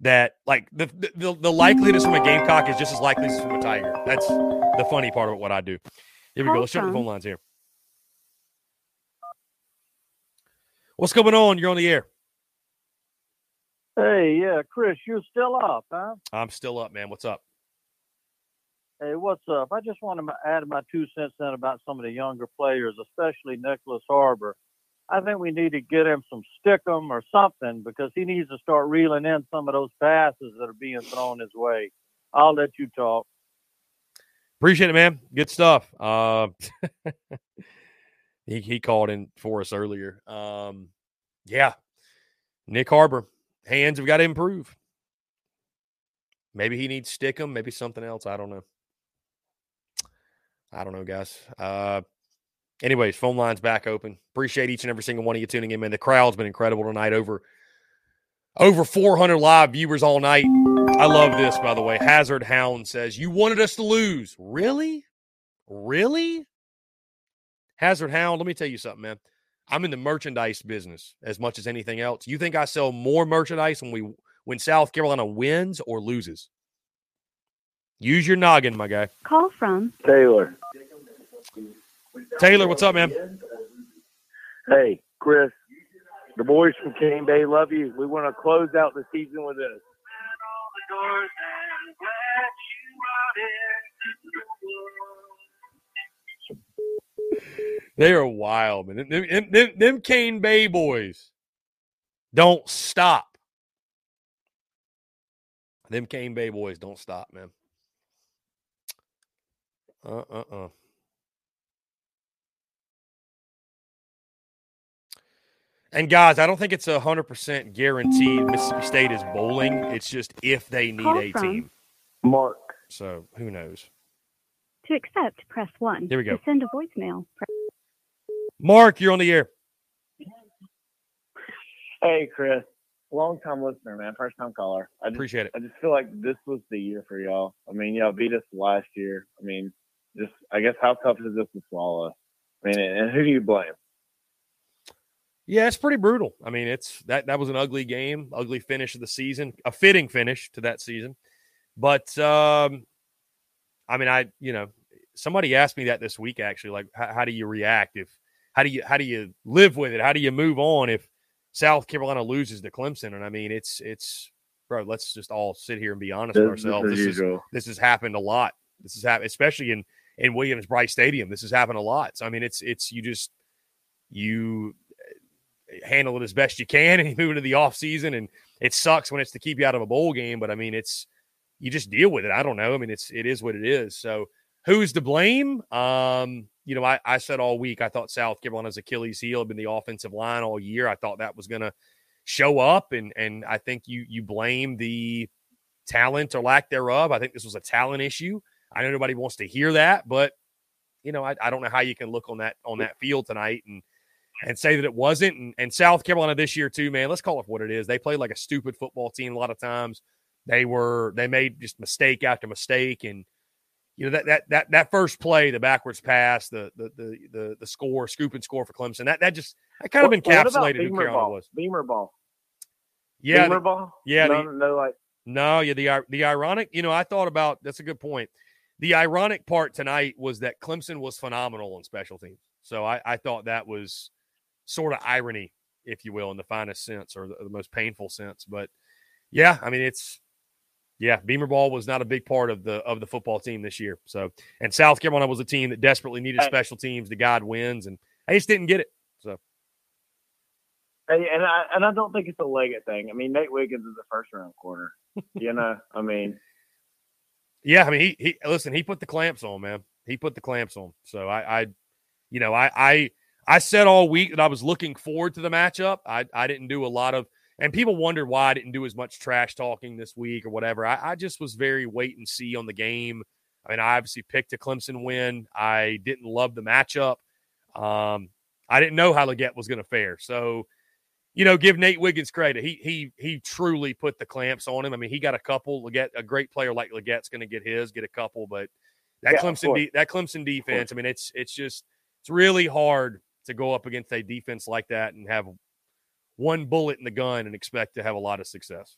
that like the the, the likelihood from a Gamecock is just as likely as from a Tiger. That's the funny part of what I do. Here we go. Let's shut the phone lines here. What's going on? You're on the air. Hey, yeah, Chris, you're still up, huh? I'm still up, man. What's up? Hey, what's up? I just want to add my two cents in about some of the younger players, especially Nicholas Harbor. I think we need to get him some stickum or something because he needs to start reeling in some of those passes that are being thrown his way. I'll let you talk. Appreciate it, man. Good stuff. Uh, he he called in for us earlier. Um, yeah, Nyck Harbor hands have got to improve. Maybe he needs stick 'em, maybe something else. I don't know. I don't know, guys. Uh, anyways, phone lines back open. Appreciate each and every single one of you tuning in, man. The crowd's been incredible tonight. Over over 400 live viewers all night. I love this, by the way. Hazard Hound says, You wanted us to lose. Really? Really? Hazard Hound, let me tell you something, man. I'm in the merchandise business as much as anything else. You think I sell more merchandise when we when South Carolina wins or loses? Use your noggin, my guy. Call from Taylor. Taylor, what's up, man? Hey, Chris. The boys from Cane Bay love you. We want to close out the season with this. They are wild, man. Them, them, them, them Cane Bay boys don't stop. Them Cane Bay boys don't stop, man. Uh uh uh. And guys, I don't think it's a hundred percent guaranteed Mississippi State is bowling. It's just if they need Call a from- team. Mark. So who knows? To accept, press one. Here we go. To send a voicemail, press Mark, you're on the air. Hey, Chris. Long time listener, man. First time caller. I just, Appreciate it. I just feel like this was the year for y'all. I mean, y'all beat us last year. I mean, just I guess how tough is this to swallow? I mean, and who do you blame? Yeah, it's pretty brutal. I mean, it's that that was an ugly game, ugly finish of the season, a fitting finish to that season. But um I mean, I you know, somebody asked me that this week actually, like how, how do you react if how do you how do you live with it? How do you move on if South Carolina loses to Clemson? And I mean, it's it's bro, let's just all sit here and be honest with ourselves. This is this has happened a lot. This has happened, especially in in Williams-Brice Stadium. This has happened a lot. So I mean, it's it's you just you eh, handle it as best you can and you move into the off season and it sucks when it's to keep you out of a bowl game but i mean it's you just deal with it i don't know i mean it's it is what it is so who's to blame um you know i, I said all week i thought south carolina's achilles heel had been the offensive line all year i thought that was going to show up and and i think you you blame the talent or lack thereof i think this was a talent issue i know nobody wants to hear that but you know I, I don't know how you can look on that on that field tonight and and say that it wasn't. And, and South Carolina this year too, man. Let's call it what it is. They played like a stupid football team a lot of times. They were they made just mistake after mistake, and you know that that that that first play, the backwards pass, the the the the, the score, scoop and score for Clemson. That that just that kind of What- encapsulated who Carolina ball? was. Beamer ball. Yeah, Beamer the- ball. yeah, No, the- no, like No, yeah, the the ironic, you know, I thought about that's a good point. The ironic part tonight was that Clemson was phenomenal on special teams. So I, I thought that was sort of irony, if you will, in the finest sense or the, the most painful sense. But yeah, I mean it's yeah, Beamer ball was not a big part of the of the football team this year. So and South Carolina was a team that desperately needed special teams to guide wins, and I just didn't get it. So And, and I and I don't think it's a Legette thing. I mean, Nate Wiggins is a first round corner. You know, I mean, Yeah, I mean, he he listen, he put the clamps on, man. He put the clamps on. So I, I you know, I I I said all week that I was looking forward to the matchup. I I didn't do a lot of, and people wondered why I didn't do as much trash talking this week or whatever. I, I just was very wait and see on the game. I mean, I obviously picked a Clemson win. I didn't love the matchup. Um, I didn't know how Legette was going to fare. So, you know, give Nate Wiggins credit. He he he truly put the clamps on him. I mean, he got a couple. Legette, a great player like Legette's going to get his, get a couple. But that Yeah, Clemson de- that Clemson defense. I mean, it's it's just it's really hard to go up against a defense like that and have one bullet in the gun and expect to have a lot of success.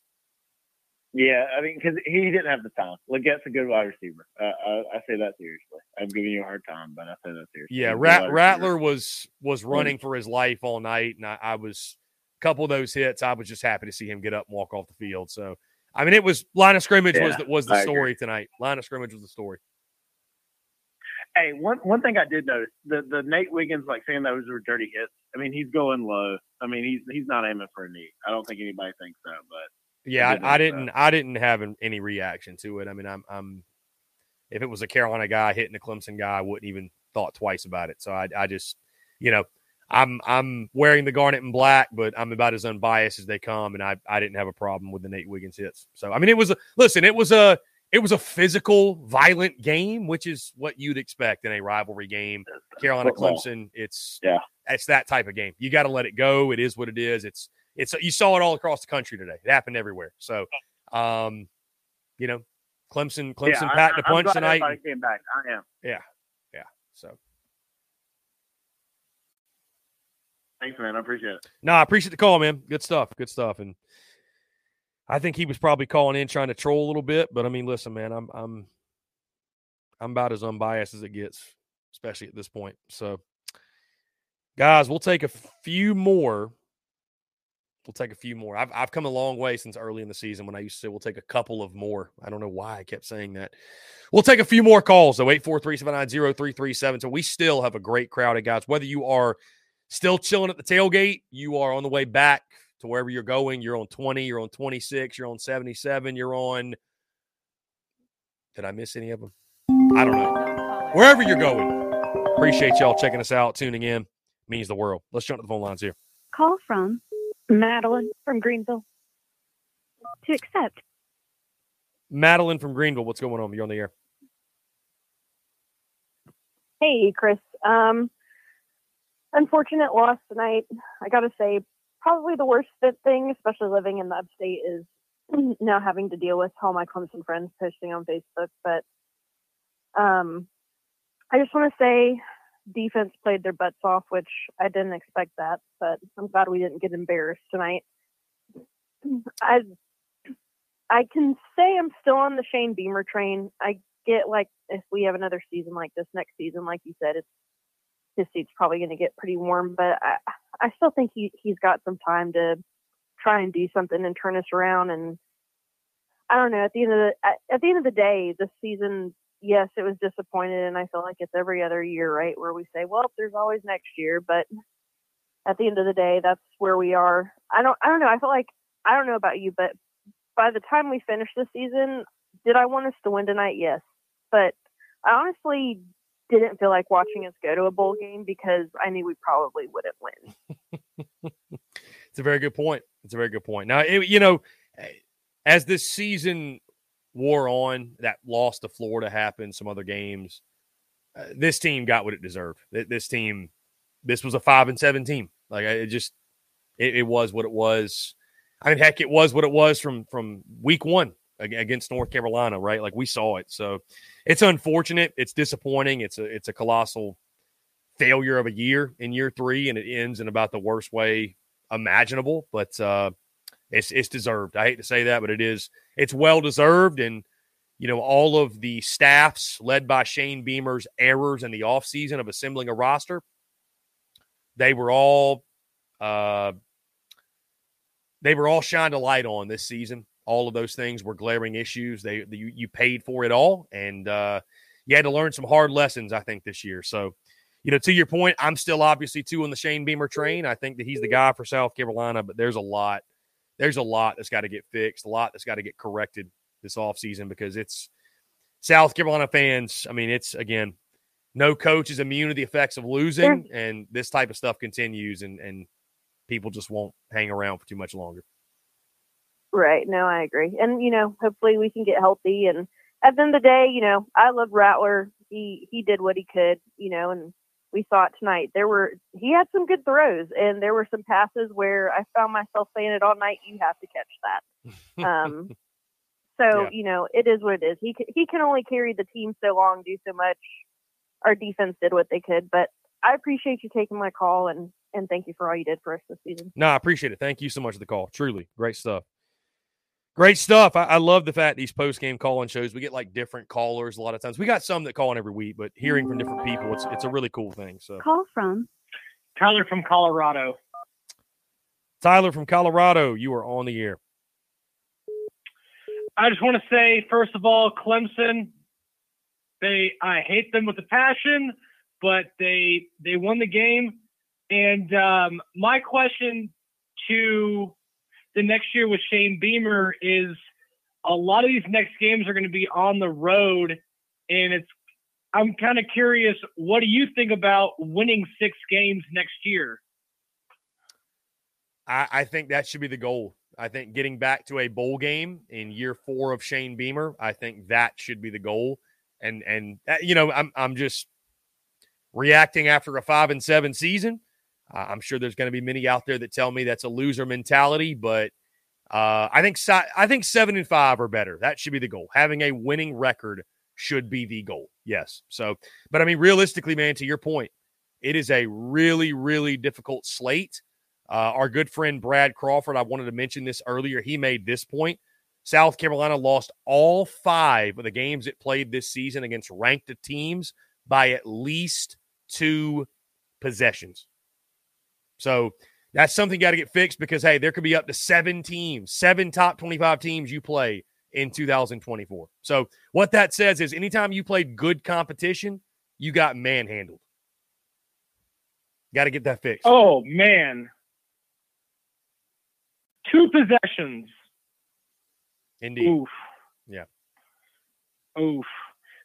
yeah, I mean, because he didn't have the time. Legette's a good wide receiver. Uh, I, I say that seriously. I'm giving you a hard time, but I say that seriously. Yeah, Rat. Rattler was was running for his life all night, and I, I was a couple of those hits. I was just happy to see him get up and walk off the field. So, I mean, it was line of scrimmage was the, was the I agree. story tonight. Line of scrimmage was the story. Hey, one one thing I did notice the the Nate Wiggins like saying those were dirty hits. I mean, he's going low. I mean, he's he's not aiming for a knee. I don't think anybody thinks so, but Yeah, I, I didn't. I didn't have an, any reaction to it. I mean, I'm, I'm. If it was a Carolina guy hitting a Clemson guy, I wouldn't even thought twice about it. So I, I just, you know, I'm, I'm wearing the garnet and black, but I'm about as unbiased as they come, and I, I didn't have a problem with the Nate Wiggins hits. So I mean, it was a listen. It was a, it was a physical, violent game, which is what you'd expect in a rivalry game. Carolina Clemson. It's yeah, it's that type of game. You got to let it go. It is what it is. It's it's you saw it all across the country today. It happened everywhere. So, um, you know, Clemson Clemson yeah, packed I, a punch I'm tonight. everybody came back. I am. Yeah, yeah. So Thanks, man. I appreciate it. No, I appreciate the call, man. Good stuff. Good stuff. And I think he was probably calling in trying to troll a little bit, but I mean, listen, man, I'm I'm I'm about as unbiased as it gets, especially at this point. So, guys, we'll take a few more. We'll take a few more. I've I've come a long way since early in the season when I used to say we'll take a couple of more. I don't know why I kept saying that. We'll take a few more calls though. 843-790-3337. So we still have a great crowd of guys. Whether you are still chilling at the tailgate, you are on the way back to wherever you're going. You're on 20, you're on 26, you're on 77, you're on. Did I miss any of them? I don't know. Wherever you're going. Appreciate y'all checking us out, tuning in. Means the world. Let's jump to the phone lines here. Call from Madeline from Greenville. To accept, Madeline from Greenville, what's going on? You're on the air. Hey, Chris. Um, unfortunate loss tonight. I got to say, probably the worst thing, especially living in the upstate, is now having to deal with all my Clemson friends posting on Facebook. But um, I just want to say, defense played their butts off, which I didn't expect that. But I'm glad we didn't get embarrassed tonight. I I can say I'm still on the Shane Beamer train. I get like if we have another season like this next season, like you said, it's his seat's probably going to get pretty warm. But I I still think he he's got some time to try and do something and turn us around. And I don't know. At the end of the at, at the end of the day, this season, yes, it was disappointed, and I feel like it's every other year, right, where we say, well, there's always next year, but at the end of the day, that's where we are. I don't I don't know. I feel like I don't know about you, but by the time we finish the season, did I want us to win tonight? Yes. But I honestly didn't feel like watching us go to a bowl game because I knew we probably wouldn't win. It's a very good point. It's a very good point. Now, it, you know, as this season wore on, that loss to Florida happened, some other games. Uh, this team got what it deserved. This team, this was a five and seven team. Like it just, it, it was what it was. I mean, heck, it was what it was from from week one against North Carolina, right? Like we saw it. So it's unfortunate. It's disappointing. It's a it's a colossal failure of a year in year three, and it ends in about the worst way imaginable. But uh, it's it's deserved. I hate to say that, but it is. It's well deserved, and you know all of the staffs led by Shane Beamer's errors in the offseason of assembling a roster. They were all uh, they were all shined a light on this season. All of those things were glaring issues. They you, you paid for it all, and uh, you had to learn some hard lessons. I think this year. So, you know, to your point, I'm still obviously too on the Shane Beamer train. I think that he's the guy for South Carolina, but there's a lot, there's a lot that's got to get fixed, a lot that's got to get corrected this offseason because it's South Carolina fans. I mean, it's again, no coach is immune to the effects of losing, and this type of stuff continues, and and people just won't hang around for too much longer. Right. No, I agree. And, you know, hopefully we can get healthy. And at the end of the day, you know, I love Rattler. He, he did what he could, you know, and we saw it tonight. There were, he had some good throws and there were some passes where I found myself saying it all night. You have to catch that. Um, so, Yeah. you know, it is what it is. He, he can only carry the team so long, do so much. Our defense did what they could, but I appreciate you taking my call and, and thank you for all you did for us this season. No, I appreciate it. Thank you so much for the call. Truly, great stuff. Great stuff. I, I love the fact these post game call in shows we get like different callers a lot of times. We got some that call in every week, but hearing from different people, it's it's a really cool thing. So call from Tyler from Colorado. Tyler from Colorado, you are on the air. I just want to say, first of all, Clemson, they I hate them with a passion, but they they won the game. And um, my question to the next year with Shane Beamer is a lot of these next games are going to be on the road, and it's I'm kind of curious, what do you think about winning six games next year? I, I think that should be the goal. I think getting back to a bowl game in year four of Shane Beamer, I think that should be the goal. And and uh, you know, I'm I'm just reacting after a five and seven season. Uh, I'm sure there's going to be many out there that tell me that's a loser mentality, but uh, I think si- I think seven and five are better. That should be the goal. Having a winning record should be the goal. Yes. So, but I mean, realistically, man, to your point, It is a really, really difficult slate. Uh, our good friend Brad Crawford, I wanted to mention this earlier. He made this point. South Carolina lost all five of the games it played this season against ranked teams by at least two possessions. So that's something got to get fixed because, hey, there could be up to seven teams, seven top 25 teams you play in 2024. So what that says is anytime you played good competition, you got manhandled. Got to get that fixed. Oh man, two possessions. Indeed. Oof. Yeah. Oof.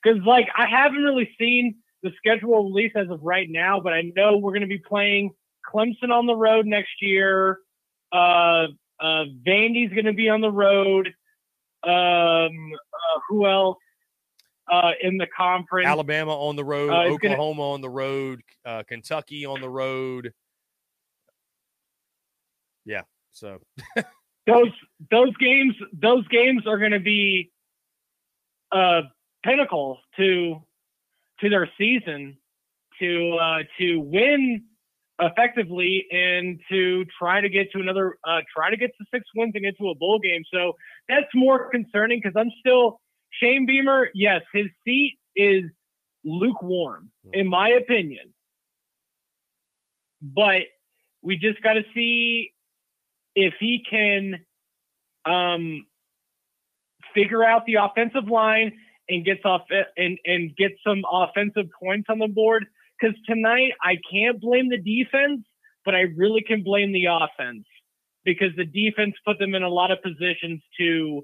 Because like I haven't really seen the schedule release as of right now, but I know we're going to be playing Clemson on the road next year. Uh, uh, Vandy's going to be on the road. Um, uh, who else? Uh, in the conference, Alabama on the road, Uh, it's gonna- Oklahoma on the road, uh, Kentucky on the road. Yeah. So those those games those games are going to be uh pinnacle to to their season to uh to win effectively and to try to get to another uh try to get to six wins and get to a bowl game. So that's more concerning because i'm still shane beamer yes his seat is lukewarm in my opinion. But we just got to see if he can um, figure out the offensive line and gets off and and get some offensive points on the board. Because tonight I can't blame the defense, but I really can blame the offense because the defense put them in a lot of positions to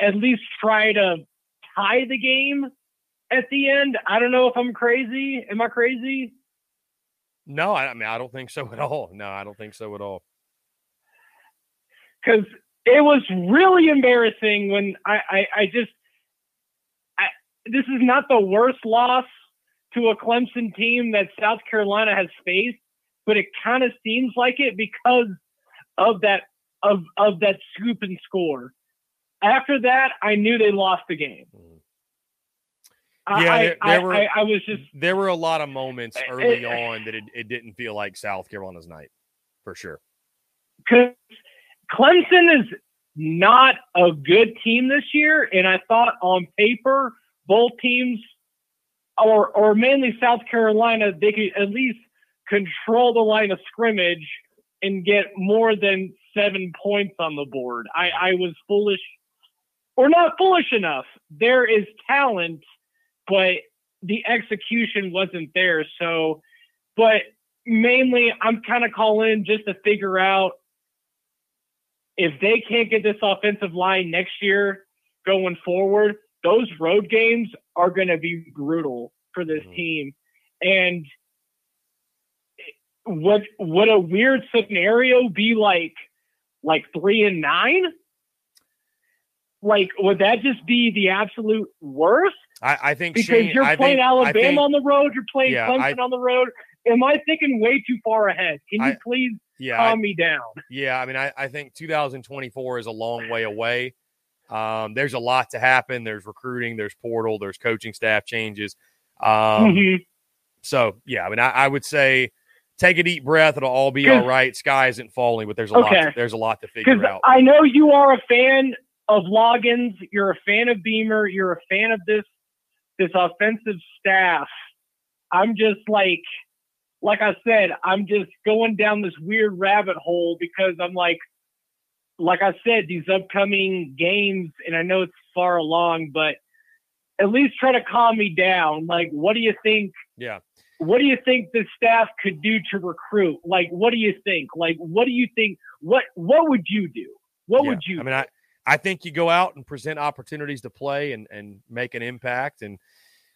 at least try to tie the game at the end. I don't know if I'm crazy. Am I crazy? no, I, I mean I don't think so at all. No, I don't think so at all. because it was really embarrassing when I, I, I just, I, this is not the worst loss to a Clemson team that South Carolina has faced, but it kind of seems like it because of that, of, of that scoop and score. After that, I knew they lost the game. Yeah, I, there, I, were I, I was just there were a lot of moments early eh, on that it, it didn't feel like South Carolina's night for sure. because Clemson is not a good team this year, and I thought on paper both teams, or or mainly South Carolina, they could at least control the line of scrimmage and get more than seven points on the board. I, I was foolish, or not foolish enough. There is talent, but the execution wasn't there. So, but mainly, I'm kind of calling just to figure out if they can't get this offensive line next year going forward, those road games are going to be brutal for this mm-hmm. team. And eh, what would a weird scenario be like like three and nine? Like would that just be the absolute worst? I, I think Because Shane, you're I playing think, Alabama think, on the road, you're playing Yeah, Clemson I- on the road. Am I thinking way too far ahead? Can you please yeah, calm me down? Yeah, I mean, I, I think 2024 is a long way away. Um, there's a lot to happen. There's recruiting, there's portal, there's coaching staff changes. Um, Mhm. So, yeah, I mean, I, I would say take a deep breath. It'll all be all right. Sky isn't falling, but there's a lot. To, there's a lot to figure out. I know you are a fan of Loggains, you're a fan of Beamer, you're a fan of this this offensive staff. I'm just like like I said, I'm just going down this weird rabbit hole because I'm like like I said, these upcoming games, and I know it's far along, but at least try to calm me down. Like, what do you think Yeah. what do you think the staff could do to recruit? Like, what do you think? Like, what do you think? What what would you do? What Yeah. would you? I mean, I, I think you go out and present opportunities to play and, and make an impact. And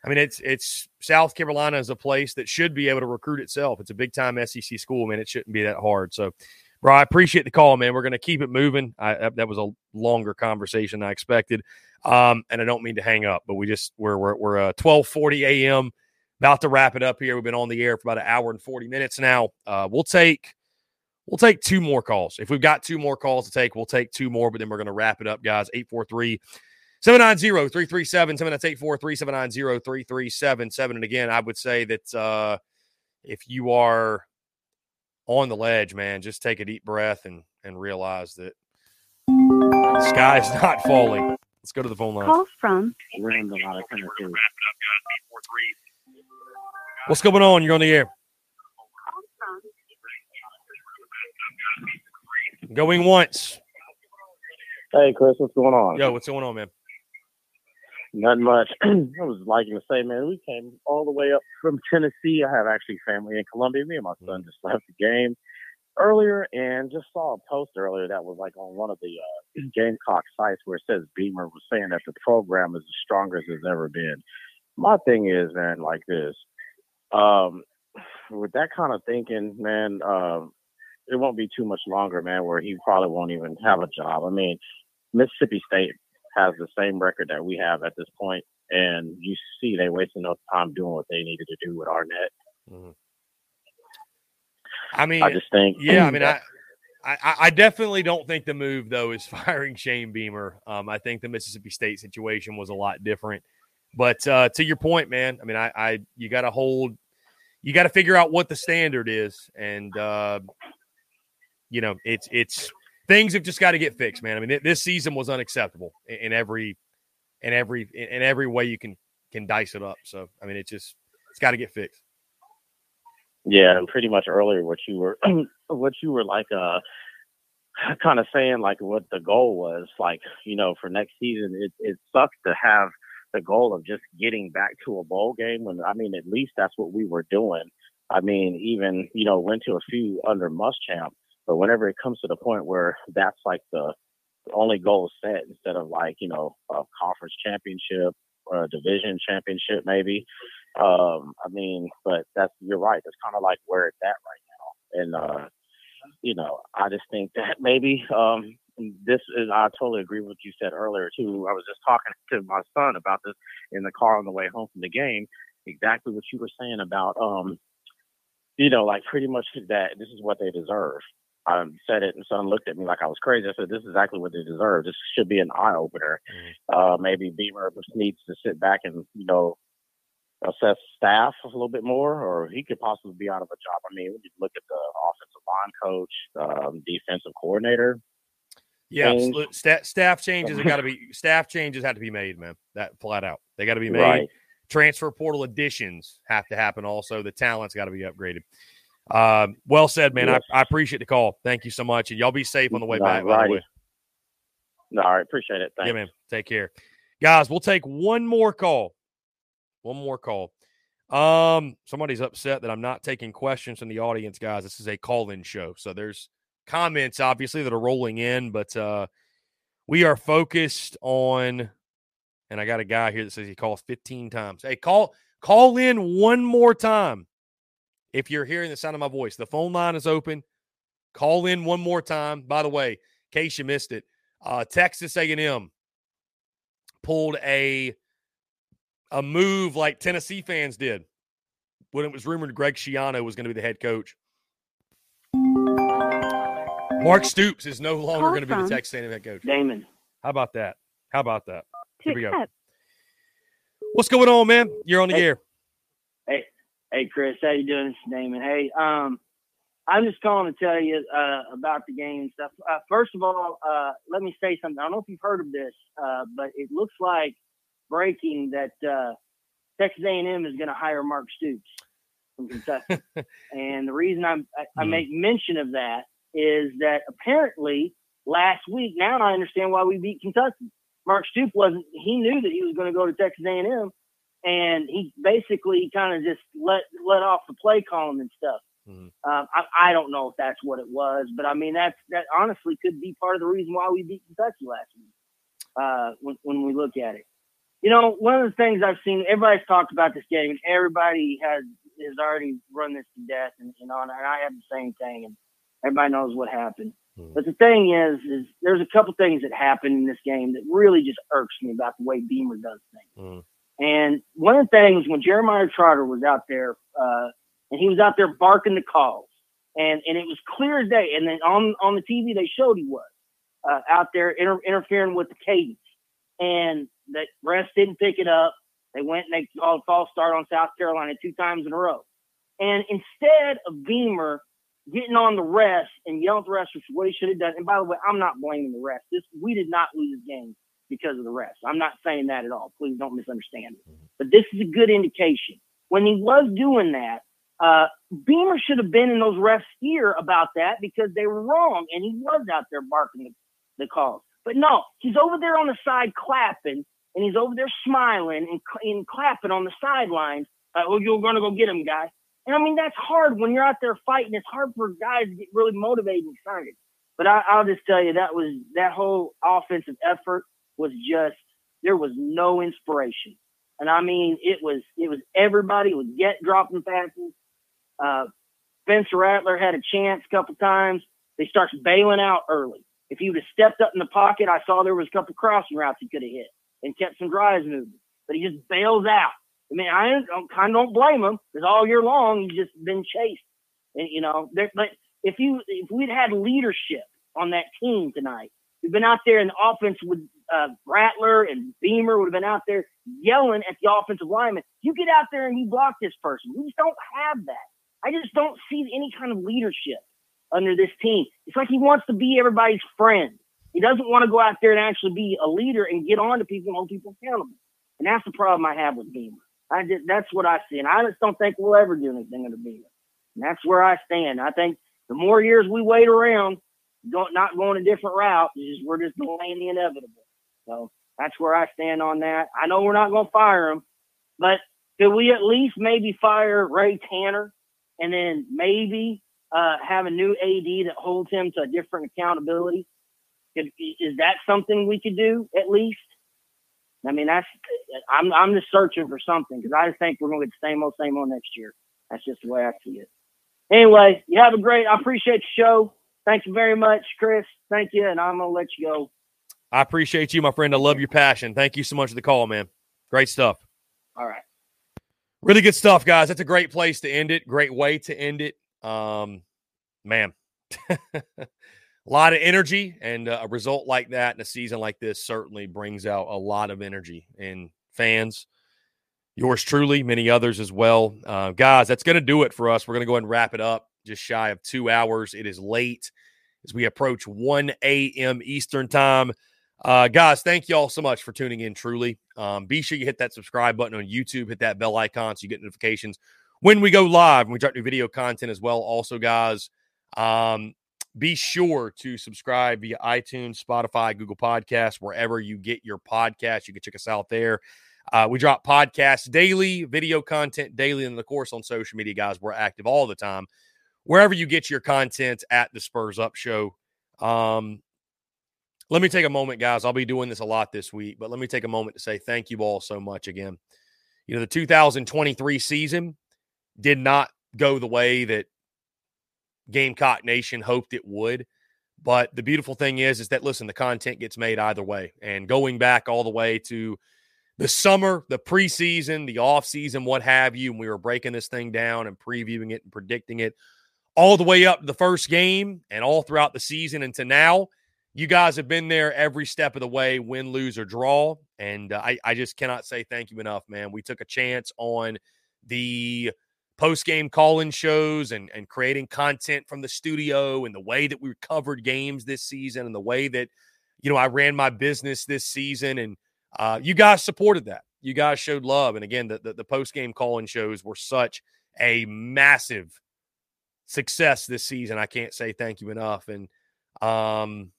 I mean, it's it's South Carolina is a place that should be able to recruit itself. It's a big time SEC school, man. It shouldn't be that hard. So, bro, I appreciate the call, man. We're going to keep it moving. I, that- that was a longer conversation than I expected, um, and I don't mean to hang up, but we just we're we're we're uh, twelve forty a.m. About to wrap it up here. We've been on the air for about an hour and forty minutes now. Uh, we'll take We'll take two more calls. If we've got two more calls to take, we'll take two more, but then we're going to wrap it up, guys. 843 790 337 7. That's 843 790 3377. And again, I would say that uh, if you are on the ledge, man, just take a deep breath and and realize that the sky's not falling. Let's go to the phone line. Call from Random out of Tennessee. What's going on? You're on the air. Going once. Hey, Chris, what's going on? Yo, what's going on, man? Nothing much. I was liking to say, man, we came all the way up from Tennessee. I have actually family in Columbia. Me and my son just left the game earlier and just saw a post earlier that was like on one of the uh, Gamecock sites where it says Beamer was saying that the program is as strong as it's ever been. My thing is, man, like this. Um, with that kind of thinking, man, um, it won't be too much longer, man, where he probably won't even have a job. I mean, Mississippi State has the same record that we have at this point, and you see they wasted no time doing what they needed to do with Arnett. Mm-hmm. I mean, I just think, yeah. I mean, I, I, I definitely don't think the move though is firing Shane Beamer. Um, I think the Mississippi State situation was a lot different. But uh, to your point, man, I mean, I, I you got to hold, you got to figure out what the standard is, and uh, you know, it's it's things have just got to get fixed, man. I mean, this season was unacceptable in, every, in every, in, every way you can can dice it up. So, I mean, it just it's got to get fixed. Yeah, and pretty much earlier what you were what you were like uh kind of saying like what the goal was like you know for next season it it sucks to have the goal of just getting back to a bowl game when I mean at least that's what we were doing. I mean even you know went to a few under must Muschamp, but whenever it comes to the point where that's like the only goal set instead of like you know a conference championship or a division championship maybe um, I mean, but that's you're right. That's kind of like where it's at right now, and uh, you know, I just think that maybe um, this is. I totally agree with what you said earlier too. I was just talking to my son about this in the car on the way home from the game. Exactly what you were saying about, um, you know, like pretty much that this is what they deserve. I said it, and son looked at me like I was crazy. I said, "This is exactly what they deserve. This should be an eye opener." Uh, maybe Beamer just needs to sit back and you know assess staff a little bit more, or he could possibly be out of a job. I mean, look at the offensive line coach, um, defensive coordinator. Yeah, absolute- staff changes have got to be staff changes have to be made, man. That flat out, they got to be made. Right. Transfer portal additions have to happen. Also, the talent's got to be upgraded. Um, well said, man. Yes. I, I appreciate the call. Thank you so much, and y'all be safe on the way All back. By the way, No, all right, appreciate it. Thanks. yeah, man. Take care, guys. We'll take one more call. One more call. Um, somebody's upset that I'm not taking questions from the audience, guys. This is a call-in show, so there's comments obviously that are rolling in, but uh, we are focused on. And I got a guy here that says he calls 15 times. Hey, call call in one more time if you're hearing the sound of my voice. The phone line is open. Call in one more time. By the way, in case you missed it, uh, Texas A&M pulled a a move like Tennessee fans did when it was rumored Greg Schiano was going to be the head coach. Mark Stoops is no longer going to be the Texas A&M head coach. Damon. How about that? How about that? Here we go. What's going on, man? You're on the Hey. air. Hey, Chris, how you doing? This is Damon. Hey, um, I'm just calling to tell you uh, about the game and stuff. Uh, first of all, uh, let me say something. I don't know if you've heard of this, uh, but it looks like breaking that uh, Texas A&M is going to hire Mark Stoops from Kentucky. and the reason I'm, I, I Hmm. make mention of that is that apparently last week, now I understand why we beat Kentucky. Mark Stoops wasn't. He knew that he was going to go to Texas A&M, and he basically kind of just let let off the play calling and stuff. Um, I, I don't know if that's what it was, but I mean that's that honestly could be part of the reason why we beat Kentucky last week. Uh, when when we look at it, you know, one of the things I've seen, everybody's talked about this game, and everybody has has already run this to death, and you know, and I have the same thing, and everybody knows what happened. But the thing is, is there's a couple things that happened in this game that really just irks me about the way Beamer does things. And one of the things when Jeremiah Trotter was out there, uh, and he was out there barking the calls, and and it was clear as day. And then on on the TV they showed he was uh, out there inter- interfering with the cadence, and the refs didn't pick it up. They went and they called a false start on South Carolina two times in a row. And instead of Beamer getting on the rest and yelling at the rest, which is what he should have done. And by the way, I'm not blaming the rest. This we did not lose the game because of the rest. I'm not saying that at all. Please don't misunderstand me. But this is a good indication. When he was doing that, uh, Beamer should have been in those refs' ear about that because they were wrong, and he was out there barking the, the calls. But no, he's over there on the side clapping, and he's over there smiling and, and clapping on the sidelines. Uh, oh, you're going to go get him, guy. And I mean, that's hard when you're out there fighting. It's hard for guys to get really motivated and excited. But I, I'll just tell you, that was that whole offensive effort was just there was no inspiration. And I mean, it was it was everybody was get dropping passes. Uh, Spencer Rattler had a chance a couple times. They starts bailing out early. If he would have stepped up in the pocket, I saw there was a couple crossing routes he could have hit and kept some drives moving. But he just bails out. I mean, I kind of don't blame him because all year long he's just been chased. And you know, there, but if you if we'd had leadership on that team tonight, we've been out there in the offense with uh, Rattler and Beamer would have been out there yelling at the offensive lineman. You get out there and you block this person. We just don't have that. I just don't see any kind of leadership under this team. It's like he wants to be everybody's friend. He doesn't want to go out there and actually be a leader and get on to people and hold people accountable. And that's the problem I have with Beamer. I just, that's what I see. And I just don't think we'll ever do anything under Beamer. And that's where I stand. I think the more years we wait around, not going a different route, is we're just delaying the inevitable. So that's where I stand on that. I know we're not going to fire him, but could we at least maybe fire Ray Tanner and then maybe uh, have a new AD that holds him to a different accountability? Could, is that something we could do at least? I mean, that's I'm I'm just searching for something because I just think we're going to get the same old same old next year. That's just the way I see it. Anyway, you have a great. I appreciate the show. Thank you very much, Chris. Thank you, and I'm gonna let you go. I appreciate you, my friend. I love your passion. Thank you so much for the call, man. Great stuff. All right. Really good stuff, guys. That's a great place to end it. Great way to end it. Um, man, a lot of energy, and uh, a result like that in a season like this certainly brings out a lot of energy in fans. Yours truly, many others as well. Uh, guys, that's going to do it for us. We're going to go ahead and wrap it up just shy of two hours. It is late as we approach 1 a.m. Eastern time. Uh, guys, thank you all so much for tuning in. Truly, um, be sure you hit that subscribe button on YouTube, hit that bell icon so you get notifications when we go live and we drop new video content as well. Also, guys, um, be sure to subscribe via iTunes, Spotify, Google Podcasts, wherever you get your podcast. You can check us out there. Uh, we drop podcasts daily, video content daily, and of course on social media, guys. We're active all the time. Wherever you get your content at the Spurs Up Show. Um, let me take a moment, guys. I'll be doing this a lot this week, but let me take a moment to say thank you all so much again. You know, the 2023 season did not go the way that Gamecock Nation hoped it would. But the beautiful thing is, is that listen, the content gets made either way. And going back all the way to the summer, the preseason, the offseason, what have you, and we were breaking this thing down and previewing it and predicting it all the way up to the first game and all throughout the season and to now you guys have been there every step of the way, win, lose, or draw. And uh, I, I just cannot say thank you enough, man. We took a chance on the post game call in shows and, and creating content from the studio and the way that we covered games this season and the way that, you know, I ran my business this season. And uh, you guys supported that. You guys showed love. And again, the, the, the post game call in shows were such a massive success this season. I can't say thank you enough. And, um,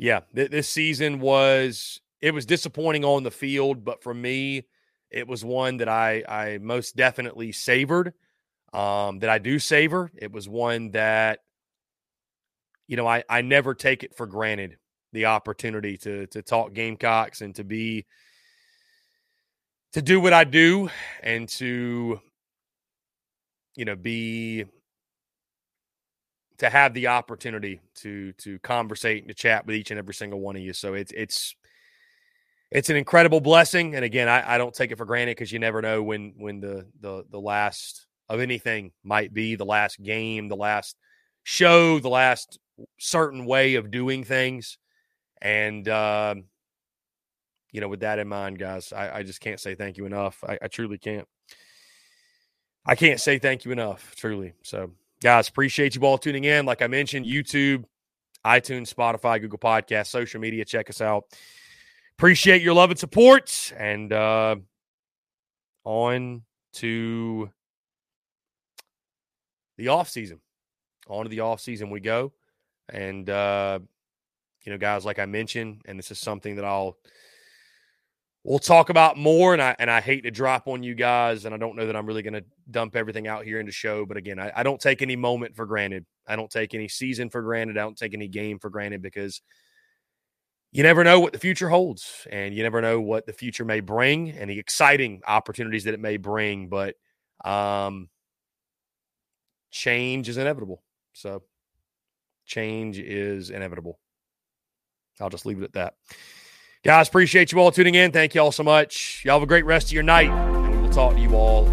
yeah, th- this season was it was disappointing on the field, but for me, it was one that I I most definitely savored. Um, that I do savor. It was one that you know I I never take it for granted the opportunity to to talk Gamecocks and to be to do what I do and to you know be to have the opportunity to to conversate and to chat with each and every single one of you. So it's it's it's an incredible blessing. And again, I, I don't take it for granted because you never know when when the the the last of anything might be, the last game, the last show, the last certain way of doing things. And uh, you know, with that in mind, guys, I, I just can't say thank you enough. I, I truly can't. I can't say thank you enough, truly. So, guys, appreciate you all tuning in. Like I mentioned, YouTube, iTunes, Spotify, Google Podcast, social media. Check us out. Appreciate your love and support. And uh, on to the off season. On to the off season we go. And uh, you know, guys, like I mentioned, and this is something that I'll we'll talk about more. And I and I hate to drop on you guys, and I don't know that I'm really going to dump everything out here in the show. But again, I, I don't take any moment for granted. I don't take any season for granted. I don't take any game for granted because you never know what the future holds, and you never know what the future may bring, and the exciting opportunities that it may bring. But um, change is inevitable. So change is inevitable. I'll just leave it at that. Guys, appreciate you all tuning in. Thank you all so much. Y'all have a great rest of your night. And we will talk to you all